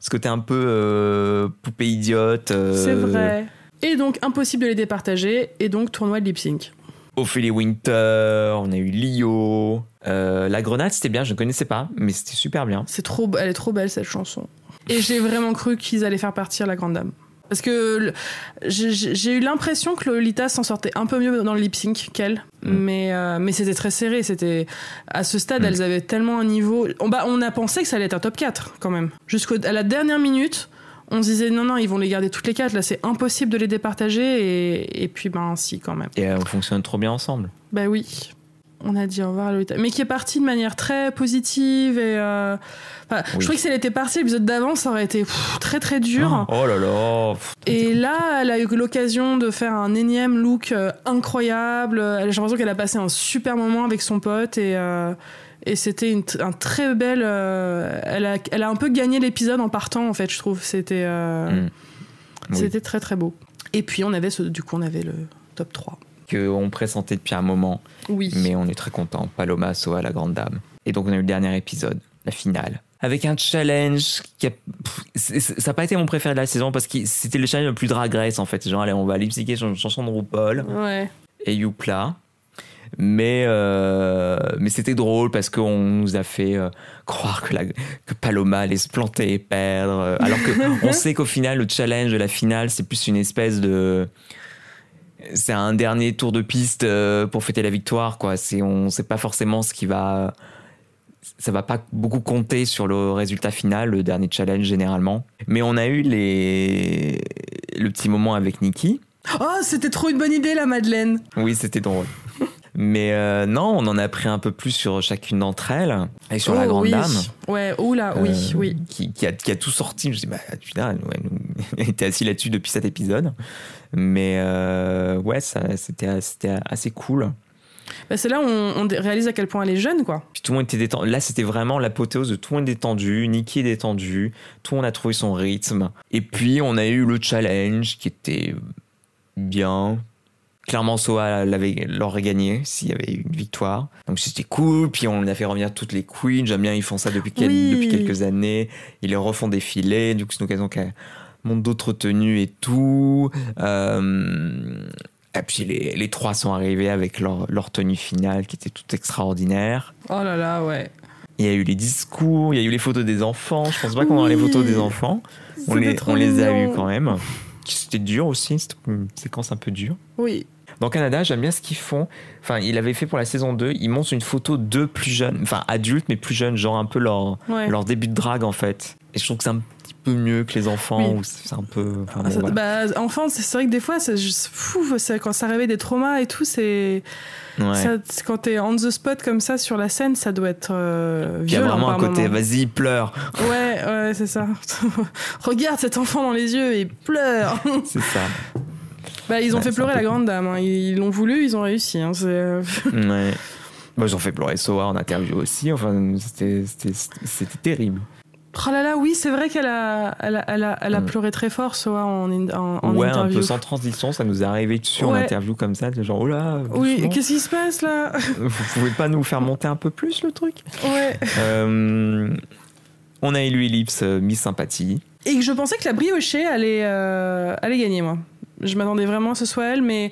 Ce côté un peu euh, poupée idiote. C'est vrai. Et donc, impossible de les départager. Et donc, tournoi de lip sync. Ophélie Winter, on a eu Lio. Euh, la grenade, c'était bien, je ne connaissais pas, mais c'était super bien. C'est trop, elle est trop belle cette chanson. Et j'ai vraiment cru qu'ils allaient faire partir la grande dame. Parce que j'ai j'ai eu l'impression que Lolita s'en sortait un peu mieux dans le lip sync qu'elle, Mm. mais euh, mais c'était très serré. C'était à ce stade, Mm. elles avaient tellement un niveau. On, bah, on a pensé que ça allait être un top 4 quand même. Jusqu'à la dernière minute, on se disait non non, ils vont les garder toutes les quatre. Là, c'est impossible de les départager. Et, et puis ben si quand même. Et euh, on fonctionne trop bien ensemble. Bah oui. On a dit au revoir à Lolita. Mais qui est partie de manière très positive et. euh, enfin, Oui. Je crois que si elle était partie, l'épisode d'avant, ça aurait été pff, très très dur. Oh là là. pff, Et là, elle a eu l'occasion de faire un énième look euh, incroyable. J'ai l'impression qu'elle a passé un super moment avec son pote et, euh, et c'était un très belle. euh, elle, a, elle a un peu gagné l'épisode en partant, en fait, je trouve. C'était euh, Mm. Oui. c'était très très beau. Et puis, on avait ce, du coup, on avait le top 3. qu'on pressentait depuis un moment, Oui. mais on est très content. Paloma, Soa, la grande dame. Et donc on a eu le dernier épisode, la finale. Avec un challenge qui a... pff, ça n'a pas été mon préféré de la saison parce que c'était le challenge le plus drag race en fait. Genre, allez, on va lip-syncer sur une chanson de RuPaul Ouais. et Youpla. Mais, euh, mais c'était drôle parce qu'on nous a fait euh, croire que, la, que Paloma allait se planter et perdre. euh, Alors qu'on sait qu'au final, le challenge de la finale, c'est plus une espèce de. C'est un dernier tour de piste pour fêter la victoire. Quoi. C'est, on ne sait pas forcément ce qui va. Ça va pas beaucoup compter sur le résultat final, le dernier challenge généralement. Mais on a eu les... le petit moment avec Nikki. Oh, c'était trop une bonne idée, la Madeleine. Oui, c'était drôle. Mais euh, non, on en a appris un peu plus sur chacune d'entre elles et sur la Oh, grande oui. dame. Ouais, oula, oui, euh, oui. Qui, qui a, qui a tout sorti. Je me dis, bah, putain, elle était assis là-dessus depuis cet épisode. Mais euh, ouais, c'était, c'était assez cool. Bah, c'est là où on, on réalise à quel point elle est jeune, quoi. Puis tout le monde était détendu. Là, c'était vraiment l'apothéose de tout le monde détendu. Nikki est détendu. Tout le monde a trouvé son rythme. Et puis, on a eu le challenge qui était bien. Clairement, Soa l'avait, l'aurait gagné s'il y avait eu une victoire. Donc c'était cool. Puis on a fait revenir toutes les queens. J'aime bien, ils font ça depuis, quel- Oui. depuis quelques années. Ils les refont défiler. Du coup, c'est une occasion qu'elle monte d'autres tenues et tout. Euh, et puis les, les trois sont arrivés avec leur, leur tenue finale qui était toute extraordinaire. Oh là là, ouais. Il y a eu les discours, il y a eu les photos des enfants. Je pense pas qu'on aura les Oui. photos des enfants. On les, on les a eu quand même. C'était dur aussi, c'était une séquence un peu dure. Oui. Dans Canada, j'aime bien ce qu'ils font. Enfin, il avait fait pour la saison 2, ils montrent une photo de plus jeunes, enfin adultes mais plus jeunes, genre un peu leur, Ouais. leur début de drague en fait. Et je trouve que c'est un petit peu mieux que les enfants, Oui. ou c'est un peu. enfin, Ah, bon, ça- voilà. bah, enfin, c'est vrai que des fois, c'est fou. Quand ça réveille des traumas et tout, c'est. Ouais. ça- c'est- Quand t'es on the spot comme ça sur la scène, ça doit être euh, Il y a violent vraiment un côté, vas-y, pleure. Ouais, ouais, c'est ça. Regarde cet enfant dans les yeux et pleure. C'est ça. Bah, ils ont Ouais, fait pleurer peu la grande dame. hein. Ils l'ont voulu, ils ont réussi. hein. Euh, Ouais. Moi, ils ont fait pleurer Soa en interview aussi. Enfin, c'était- terrible. Oh là là, oui, c'est vrai qu'elle a, elle a, elle a, elle a Mm. pleuré très fort, Soa, en, en, en ouais, interview. un peu sans transition, ça nous est arrivé dessus en Ouais. interview comme ça, de genre, oh là, Oui, qu'est-ce qui se passe là? Vous pouvez pas nous faire monter un peu plus le truc? Ouais. Euh, On a élu Ellipse euh, Miss Sympathie. Et je pensais que la briochée allait, euh, allait gagner, moi. Je m'attendais vraiment à ce soit elle, mais,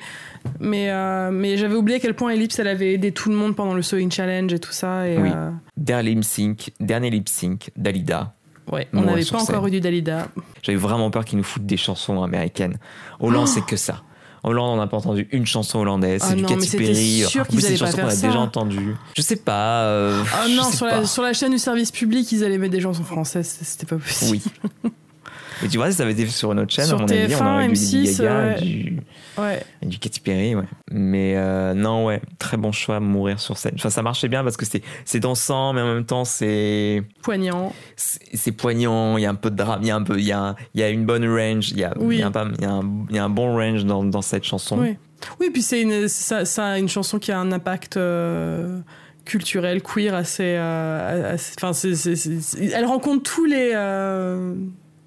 mais, euh, mais j'avais oublié à quel point Ellipse, elle avait aidé tout le monde pendant le Sewing Challenge et tout ça. Et, Oui. euh, Dernier lip sync, dernier lip sync, Dalida. ouais, on n'avait pas encore eu du Dalida. J'avais vraiment peur qu'ils nous foutent des chansons américaines. Hollande, Oh c'est que ça. Hollande, on n'a pas entendu une chanson hollandaise. Ah C'est du Katy Perry. sûr qu'ils allaient pas chansons qu'on a faire ça. déjà entendues. Je sais pas. euh, Ah non, sur pas. la, sur la chaîne du service public, ils allaient mettre des chansons françaises. C'était pas possible. Oui. Et tu vois, si ça avait été sur une autre chaîne, Sur à mon avis, on TF1, aurait du Lady M6, Gaga ouais. et du, Ouais. et du Katy Perry, ouais. Mais euh, non, ouais, très bon choix, mourir sur scène. Enfin, ça marchait bien parce que c'est c'est dansant, mais en même temps, c'est Poignant. c'est poignant. Il y a un peu de drame, il y a un peu, il y a, il y a une bonne range, il y a, Oui. il y a, un, il y a un, il y a un bon range dans, dans cette chanson. Oui. Oui, puis c'est une, ça, une chanson qui a un impact euh, culturel, queer, assez. euh, assez- Enfin, c'est- elle rencontre tous les. euh,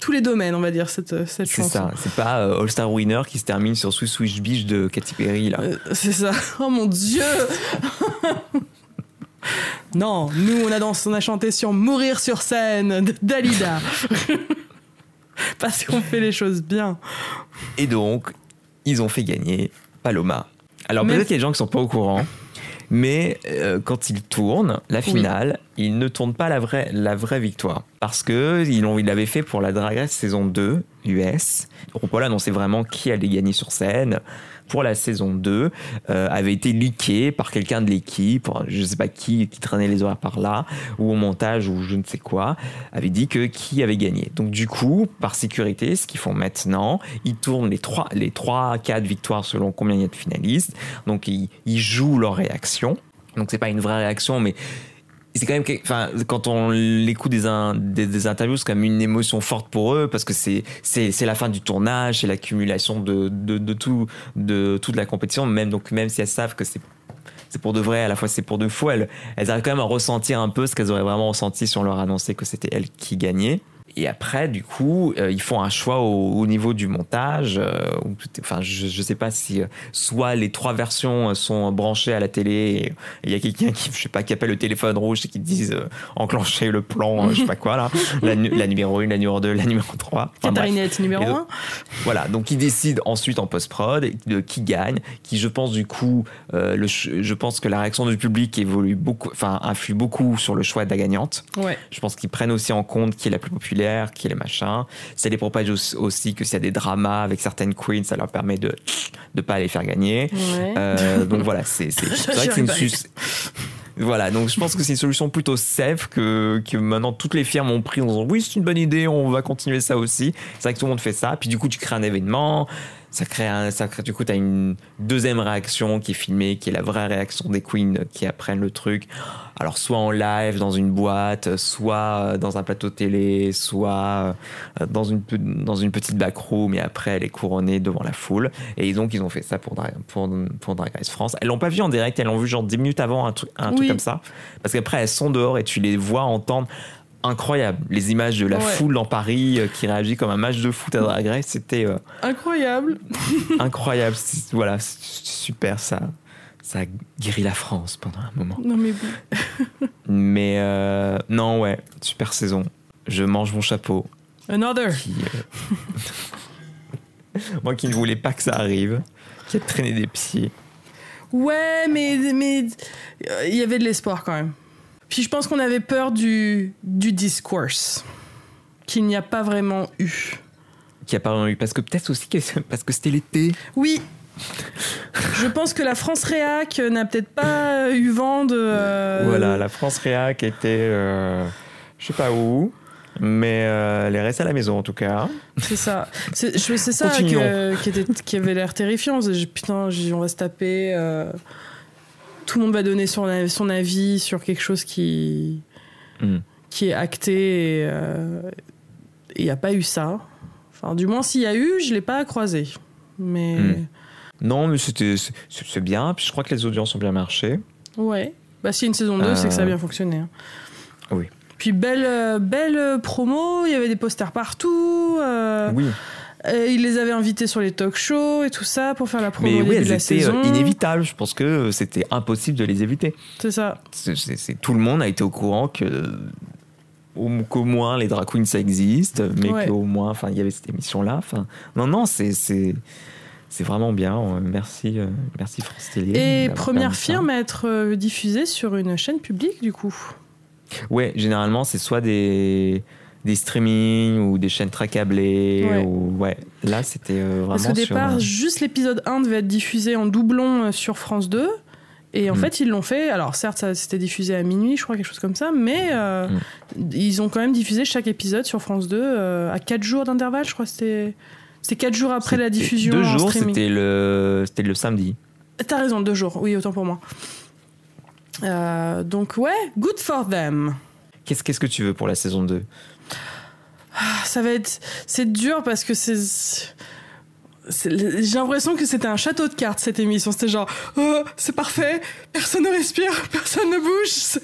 tous les domaines, on va dire, cette, cette C'est chanson. ça, c'est pas euh, All Star Winner qui se termine sur Swiss Swish Beach de Katy Perry là. Euh, c'est ça. Oh mon dieu Non, nous on a, dansé, on a chanté sur Mourir sur scène de Dalida. Parce qu'on fait les choses bien. Et donc, ils ont fait gagner Paloma. Alors peut-être qu'il y a des gens qui sont pas au courant, mais euh, quand ils tournent la finale, ils ne tournent pas la vraie, la vraie victoire. Parce que ils l'avaient fait pour la Drag Race saison 2 US. RuPaul annonçait vraiment qui allait gagner sur scène. Pour la saison 2, euh, avait été leaké par quelqu'un de l'équipe, je sais pas qui, qui traînait les horaires par là, ou au montage, ou je ne sais quoi, avait dit que qui avait gagné. Donc du coup, par sécurité, ce qu'ils font maintenant, ils tournent les 3, les 3 4 victoires selon combien il y a de finalistes. Donc ils, ils jouent leur réaction. Donc c'est pas une vraie réaction, mais c'est quand même enfin quand on l'écoute des, des, des interviews c'est quand même une émotion forte pour eux parce que c'est c'est c'est la fin du tournage c'est l'accumulation de, de de tout de toute la compétition même donc même si elles savent que c'est c'est pour de vrai, à la fois c'est pour de faux. Elles, elles arrivent quand même à ressentir un peu ce qu'elles auraient vraiment ressenti si on leur annonçait que c'était elles qui gagnaient. Et après, du coup, euh, ils font un choix au, au niveau du montage. euh, où enfin, je, je sais pas si euh, soit les trois versions sont branchées à la télé il y a quelqu'un qui, je sais pas, qui appelle le téléphone rouge et qui disent enclencher le plan, je sais pas quoi là, la, nu- la numéro 1, la numéro 2, la numéro 3. Enfin, bref. Numéro Et donc- 1. Voilà, donc ils décident ensuite en post-prod de qui gagne, qui je pense du coup, le je pense que la réaction du public évolue beaucoup, enfin influe beaucoup sur le choix de la gagnante. Ouais. Je pense qu'ils prennent aussi en compte qui est la plus populaire, qui est le machin. Ça les propage aussi- que s'il y a des dramas avec certaines queens, ça leur permet de ne pas les faire gagner. Ouais. Euh, donc voilà, c'est vrai que c'est une Voilà, donc je pense que c'est une solution plutôt safe que, que maintenant toutes les firmes ont pris en disant oui, c'est une bonne idée, on va continuer ça aussi. C'est vrai que tout le monde fait ça. Puis du coup, tu crées un événement, ça crée un, ça crée, du coup, tu as une deuxième réaction qui est filmée, qui est la vraie réaction des queens qui apprennent le truc. Alors, soit en live dans une boîte, soit dans un plateau télé, soit euh, dans une, dans une petite backroom et après elle est couronnée devant la foule. Et donc, ils ont fait ça pour, pour, pour Drag Race France. Elles l'ont pas vu en direct, elles l'ont vu genre 10 minutes avant, un truc, un truc comme ça. Parce qu'après, elles sont dehors et tu les vois entendre. Incroyable. Les images de la Ouais. foule dans Paris euh, qui réagit comme un match de foot à Drag Race, c'était euh, Incroyable. incroyable. Voilà, super. Ça, ça a guéri la France pendant un moment. Non mais. Mais euh, non, ouais, super saison. Je mange mon chapeau. Another. Qui, Moi qui ne voulais pas que ça arrive, qui a traîné des pieds. Ouais, mais mais il y avait de l'espoir quand même. Puis je pense qu'on avait peur du du discourse qu'il n'y a pas vraiment eu. Qui a pas vraiment eu. Parce que peut-être aussi que- parce que c'était l'été. Oui. Je pense que la France Réac n'a peut-être pas eu vent de. euh, Voilà, la France Réac était. euh, je sais pas où. Mais euh, elle est restée à la maison en tout cas. C'est ça. C'est je- c'est ça que- qui, était, qui avait l'air terrifiant. Putain, on va se taper. Euh, tout le monde va donner son, son avis sur quelque chose qui, Hmm. qui est acté. et euh, Il n'y a pas eu ça. Enfin, du moins, s'il y a eu, je ne l'ai pas croisé. Mais Hmm. Non, mais c'était c'est- bien. Puis je crois que les audiences ont bien marché. ouais. Bah, s'il y a une saison 2, c'est que ça a Euh, bien fonctionné. hein. oui. Puis belle, euh, belle euh, promo, il y avait des posters partout. euh, Oui. Euh, ils les avaient invités sur les talk shows et tout ça pour faire la promo Mais oui, elles de la étaient saison. euh, inévitables. Je pense que c'était impossible de les éviter. C'est ça. C'est- tout le monde a été au courant que au- qu'au moins les drag queens ça existe, mais Ouais. qu'au moins, enfin, il y avait cette émission là. Enfin, non, non, c'est c'est c'est vraiment bien. Euh, Merci, merci France Télé. Et première firme à être diffusée sur une chaîne publique, du coup. Ouais, généralement c'est soit des des streamings ou des chaînes très câblées Ouais. ou ouais. Là, c'était euh, vraiment Parce qu'au départ, euh, juste l'épisode 1 devait être diffusé en doublon euh, sur France 2. Et en Mm. fait, ils l'ont fait. Alors, certes, ça c'était diffusé à minuit, je crois, quelque chose comme ça. Mais euh, Mm. ils ont quand même diffusé chaque épisode sur France 2 euh, à 4 jours d'intervalle, je crois. C'était c'était 4 jours après la diffusion. Deux en jours, streaming. c'était le c'était le samedi. T'as raison, deux jours. Oui, autant pour moi. Euh, donc, ouais, good for them. Qu'est-ce qu'est-ce que tu veux pour la saison 2 Ah, Ça va être. C'est dur parce que c'est. J'ai l'impression que c'était un château de cartes cette émission. C'était genre, oh, c'est parfait, personne ne respire, personne ne bouge.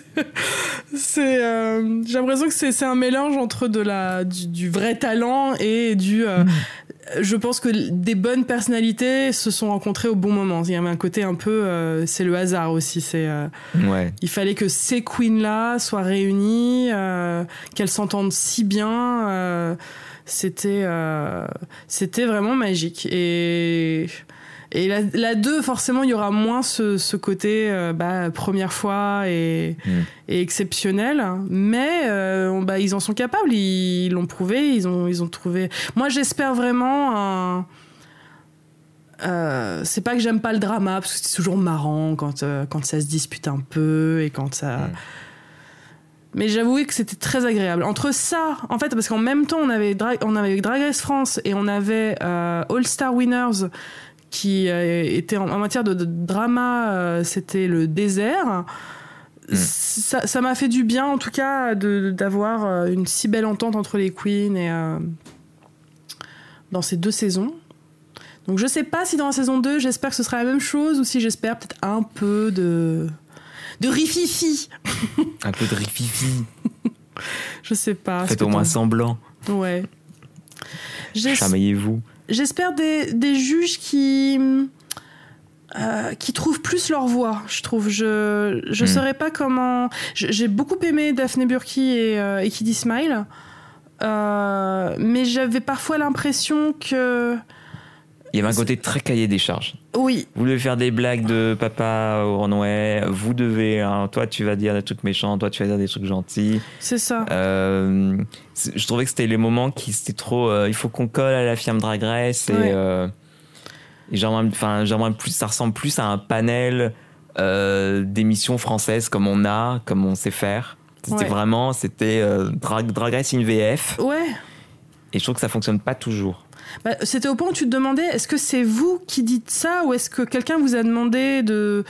C'est, euh, j'ai l'impression que c'est, c'est un mélange entre de la du, du vrai talent et du. euh, Je pense que des bonnes personnalités se sont rencontrées au bon moment. Il y avait un côté un peu, euh, c'est le hasard aussi. C'est, euh, Ouais. il fallait que ces queens-là soient réunies, euh, qu'elles s'entendent si bien. C'était, euh, c'était vraiment magique. Et, Et la, la 2, forcément, il y aura moins ce, ce côté euh, bah, première fois et, Mm. et exceptionnel. Mais euh, bah, ils en sont capables, ils l'ont prouvé, ils ont, ils ont trouvé. Moi, j'espère vraiment un. Euh, c'est pas que j'aime pas le drama, parce que c'est toujours marrant quand, quand ça se dispute un peu et quand ça. Mm. Mais j'avoue que c'était très agréable. Entre ça, en fait, parce qu'en même temps, on avait, Dra- on avait Drag Race France et on avait euh, All Star Winners qui euh, était en, en matière de, de drama, euh, c'était le désert. Ça ça m'a fait du bien, en tout cas, d'avoir une si belle entente entre les queens et, dans ces deux saisons. Donc je sais pas si dans la saison 2, j'espère que ce sera la même chose ou si j'espère peut-être un peu de de rififi. Un peu de rififi. Je sais pas. Faites au moins semblant. Ouais. Chamaillez-vous. J'espère des, des juges qui euh, qui trouvent plus leur voix. Je trouve. Je je Mm. saurais pas comment. J'ai beaucoup aimé Daphne Burki et, euh, et Kiddy Smile, Euh, mais j'avais parfois l'impression que Il y avait un côté très cahier des charges. oui, Vous devez faire des blagues de papa au Renouet. Vous devez. hein, toi, tu vas dire des trucs méchants. Toi, tu vas dire des trucs gentils. c'est ça. Euh, je trouvais que c'était les moments qui c'était trop. euh, il faut qu'on colle à la firme Drag Race et, Ouais. euh, et j'aimerais, enfin, j'aimerais plus. Ça ressemble plus à un panel euh, d'émissions françaises comme on a, comme on sait faire. C'était Ouais. vraiment, c'était drag, drag Race in VF Ouais. Et je trouve que ça fonctionne pas toujours. Bah, C'était au point où tu te demandais est-ce que c'est vous qui dites ça ou est-ce que quelqu'un vous a demandé de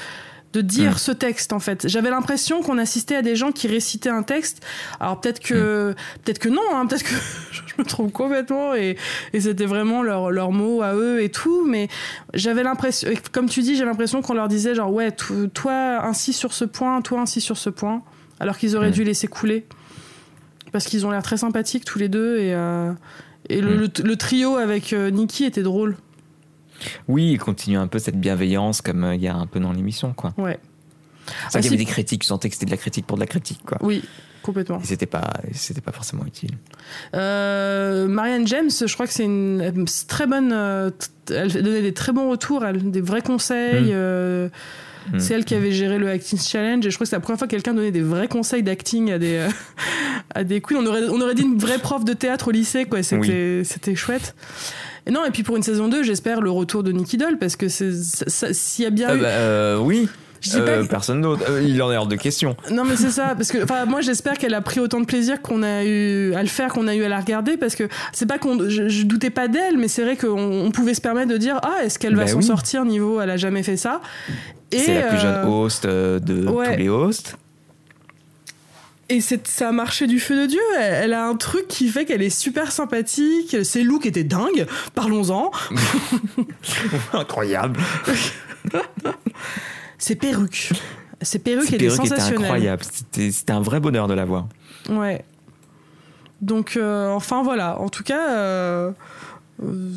de dire Mm. ce texte en fait? J'avais l'impression qu'on assistait à des gens qui récitaient un texte. Alors peut-être que peut-être que non, hein, peut-être que je me trompe complètement et, et c'était vraiment leur leurs mots à eux et tout. Mais j'avais l'impression, comme tu dis, j'ai l'impression qu'on leur disait genre ouais, to- toi ainsi sur ce point, toi ainsi sur ce point, alors qu'ils auraient Mm. dû laisser couler parce qu'ils ont l'air très sympathiques tous les deux et euh, et le, Mm. le- le trio avec euh, Nikki était drôle. Oui, il continue un peu cette bienveillance comme euh, il y a un peu dans l'émission, quoi. Ouais. C'est Ah, vrai qu'il y avait des critiques, tu sentais que c'était de la critique pour de la critique, quoi. Oui, complètement. C'était pas, c'était pas forcément utile. Euh, Marianne James, je crois que c'est une très bonne. elle donnait des très bons retours, elle, des vrais conseils. Mm. Mm. C'est elle qui avait géré le Acting Challenge et je crois que c'est la première fois que quelqu'un donnait des vrais conseils d'acting à des, euh, à des queens. On aurait, on aurait dit une vraie prof de théâtre au lycée, quoi. C'était c'était chouette. Et non, et puis pour une saison 2, j'espère le retour de Nicky Doll parce que c'est- s'il y a bien Ah eu. bah, euh, oui, Euh, que- personne d'autre. Euh, il en est hors de question. Non mais c'est ça parce que enfin moi j'espère qu'elle a pris autant de plaisir qu'on a eu à le faire qu'on a eu à la regarder parce que c'est pas qu'on je, je doutais pas d'elle mais c'est vrai qu'on on pouvait se permettre de dire ah est-ce qu'elle va Bah s'en oui. sortir niveau elle a jamais fait ça? C'est la plus jeune euh, host euh, de ouais. tous les hosts. et c'est ça a marché du feu de dieu elle, elle a un truc qui fait qu'elle est super sympathique ses looks étaient dingues parlons-en Incroyable. ses perruques ses perruques Cette étaient perruque était sensationnelles incroyable. C'était c'était un vrai bonheur de la voir. Ouais. Donc, euh, enfin voilà. En tout cas, euh, euh,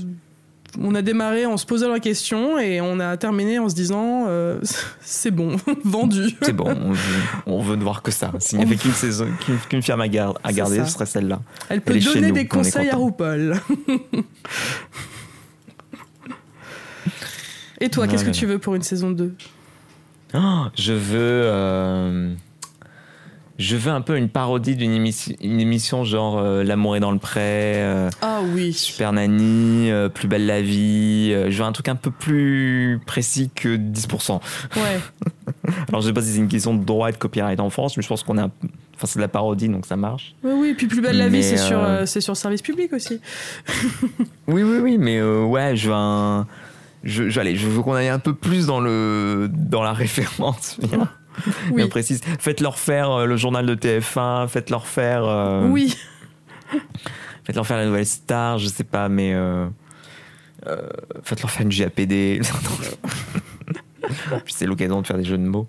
on a démarré en se posant la question et on a terminé en se disant euh, c'est bon, vendu. C'est bon, on veut, on veut ne voir que ça. S'il n'y avait qu'une saison, qu'une qu'une firme à, à garder, ça. ce serait celle-là. Elle peut Elle donner nous, des conseils à. RuPaul. et toi, qu'est-ce que tu veux pour une saison 2 Oh, je veux. euh, je veux un peu une parodie d'une émission, une émission genre euh, L'amour est dans le pré, euh, Ah oui. Super Nanny, euh, Plus belle la vie. euh, je veux un truc un peu plus précis que 10%. Ouais. Alors je sais pas si c'est une question de droit et de copyright en France, mais je pense qu'on a. Enfin, c'est de la parodie, donc ça marche. Oui, oui. Puis plus belle la vie, c'est sur, c'est sur service public aussi. Oui, oui, oui, mais ouais, je veux un. Je, je, allez, je veux qu'on aille un peu plus dans, le, dans la référence. bien, Oui. précise. Faites-leur faire euh, le journal de TF1, faites-leur faire. euh, Oui. Faites-leur faire la nouvelle star, je sais pas, mais. euh, euh, faites-leur faire une JAPD. Puis c'est l'occasion de faire des jeux de mots.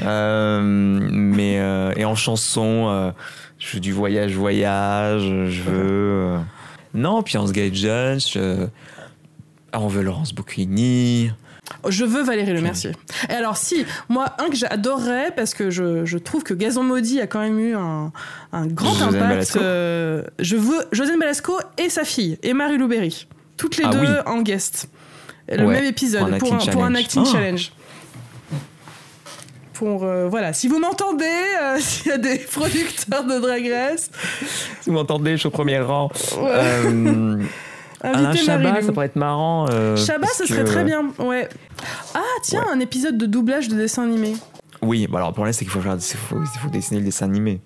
Mais. et en chanson, je veux du voyage-voyage, je veux. non, puis en Sky Jones, je- ah, on veut Laurence Bocchini. Je veux Valérie Le Mercier. Et alors si, moi, un que j'adorerais, parce que je, je trouve que Gazon Maudit a quand même eu un, un grand impact. Euh, je veux Josiane Balasco et sa fille, et Marie Louberry. Toutes les Ah deux oui. en guest. Le Ouais, même épisode pour un pour un, acting pour un challenge. acting Ah. challenge. Pour, euh, voilà, si vous m'entendez, euh, s'il y a des producteurs de Drag Race, Si vous m'entendez, je suis au premier rang. ouais, Euh, Alain invitez Chabat, Marie-Lou. ça pourrait être marrant. euh, Chabat, ce que- serait très bien. Ouais. Ah, tiens, un épisode de doublage de dessin animé. Oui, bah alors le problème c'est qu'il faut, faire- faut, il faut dessiner le dessin animé.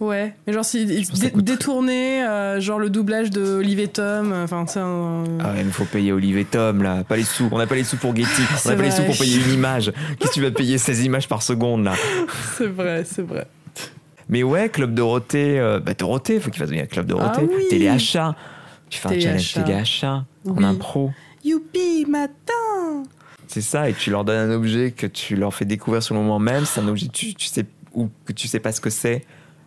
Ouais, mais genre si ça détourner, euh, genre le doublage de Olivier Tom, euh, enfin c'est un. Ah ouais, mais faut payer Olivier Tom là, pas les sous. On n'a pas les sous pour Getty, on n'a pas les sous pour payer une image. Qu'est-ce que tu vas payer 16 images par seconde là? C'est vrai, c'est vrai. Mais ouais, Club Dorothée, euh, bah Dorothée, faut qu'il fasse venir Club Dorothée. Ah oui. Téléachat. Tu fais un challenge Téléachat. téléachat en Oui. impro. Youpi, matin C'est ça, et tu leur donnes un objet que tu leur fais découvrir sur le moment même. C'est un objet que tu, tu sais, ou que tu sais pas ce que c'est.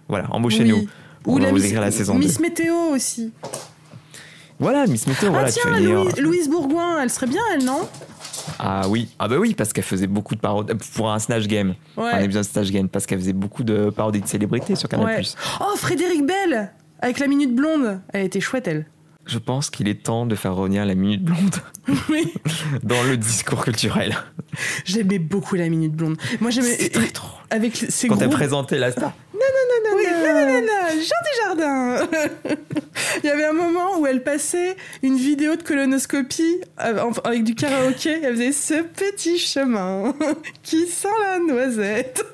Voilà, embauchez-nous. Oui. On Ou va la vous Miss, écrire la saison Miss 2. Météo aussi. Voilà, Miss Météo, ah voilà, tu tiens, dire. Louise, Bourgoin, elle serait bien, elle, non? Ah oui, ah bah oui, parce qu'elle faisait beaucoup de parodies pour un Snatch Game. Un épisode Snatch Game, parce qu'elle faisait beaucoup de parodies de célébrités sur Canal+. Ouais. Oh, Frédéric Bell Avec la minute blonde. Elle était chouette, elle. Je pense qu'il est temps de faire revenir la minute blonde Oui. dans le discours culturel. J'aimais beaucoup la minute blonde. Moi, j'aimais. Très drôle. Avec ces Quand elle présentait la star. Oui, nanana, Jean Desjardins Il y avait un moment où elle passait une vidéo de colonoscopie avec du karaoké. Elle faisait ce petit chemin qui sent la noisette.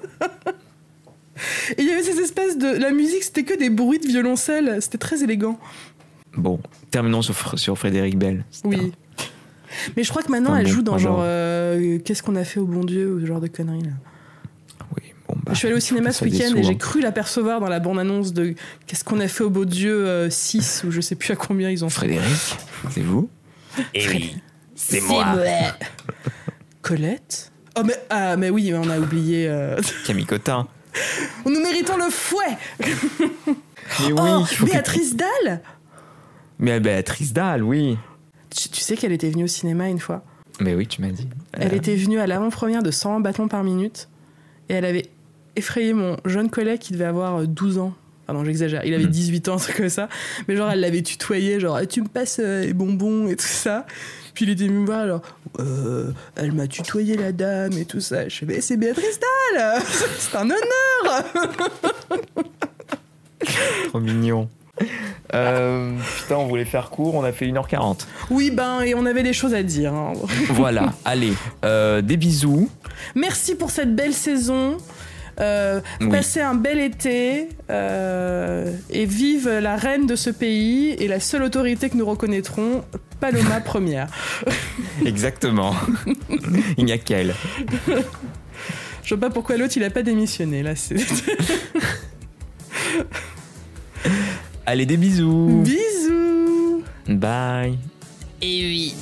Et il y avait ces espèces de. La musique, c'était que des bruits de violoncelle. C'était très élégant. Bon, terminons sur, Fr- sur Frédéric Bell. Oui. Mais je crois que maintenant, elle bon joue dans genre. euh, Qu'est-ce qu'on a fait au bon Dieu ou ce genre de conneries là. Oui, bon, bah, je suis allée au cinéma que ce week-end et j'ai cru l'apercevoir dans la bande-annonce de Qu'est-ce qu'on a fait au beau Dieu 6 ou je sais plus à combien ils ont fait. Frédéric, c'est vous Eh oui, c'est moi. Colette Oh mais, ah, mais oui, on a oublié. euh, Camille Cotin. Nous méritons le fouet Mais oui, Oh, que- Béatrice Dalle Mais Béatrice Dalle, oui. tu, tu sais qu'elle était venue au cinéma une fois? Mais oui, tu m'as dit. Elle Euh, était venue à l'avant-première de 100 battements par minute et elle avait effrayé mon jeune collègue qui devait avoir euh, 12 ans. Pardon, j'exagère, il avait Mm. 18 ans, un truc comme ça. Mais genre, elle l'avait tutoyé, genre, Ah, tu me passes euh, les bonbons et tout ça. Puis il était venu me voir, alors, Euh, elle m'a tutoyé la dame et tout ça. Je fais, mais c'est Béatrice Dalle C'est un honneur Trop mignon. Euh, putain, on voulait faire court, on a fait 1h40. Oui, ben, et on avait des choses à dire. hein. Voilà, allez, euh, des bisous. Merci pour cette belle saison. Euh, Oui. Passez un bel été euh, et vive la reine de ce pays et la seule autorité que nous reconnaîtrons, Paloma première. Exactement. Il n'y a qu'elle. Je vois pas pourquoi l'autre il a pas démissionné là. c'est- Allez, des bisous. Bisous. Bye. Et oui.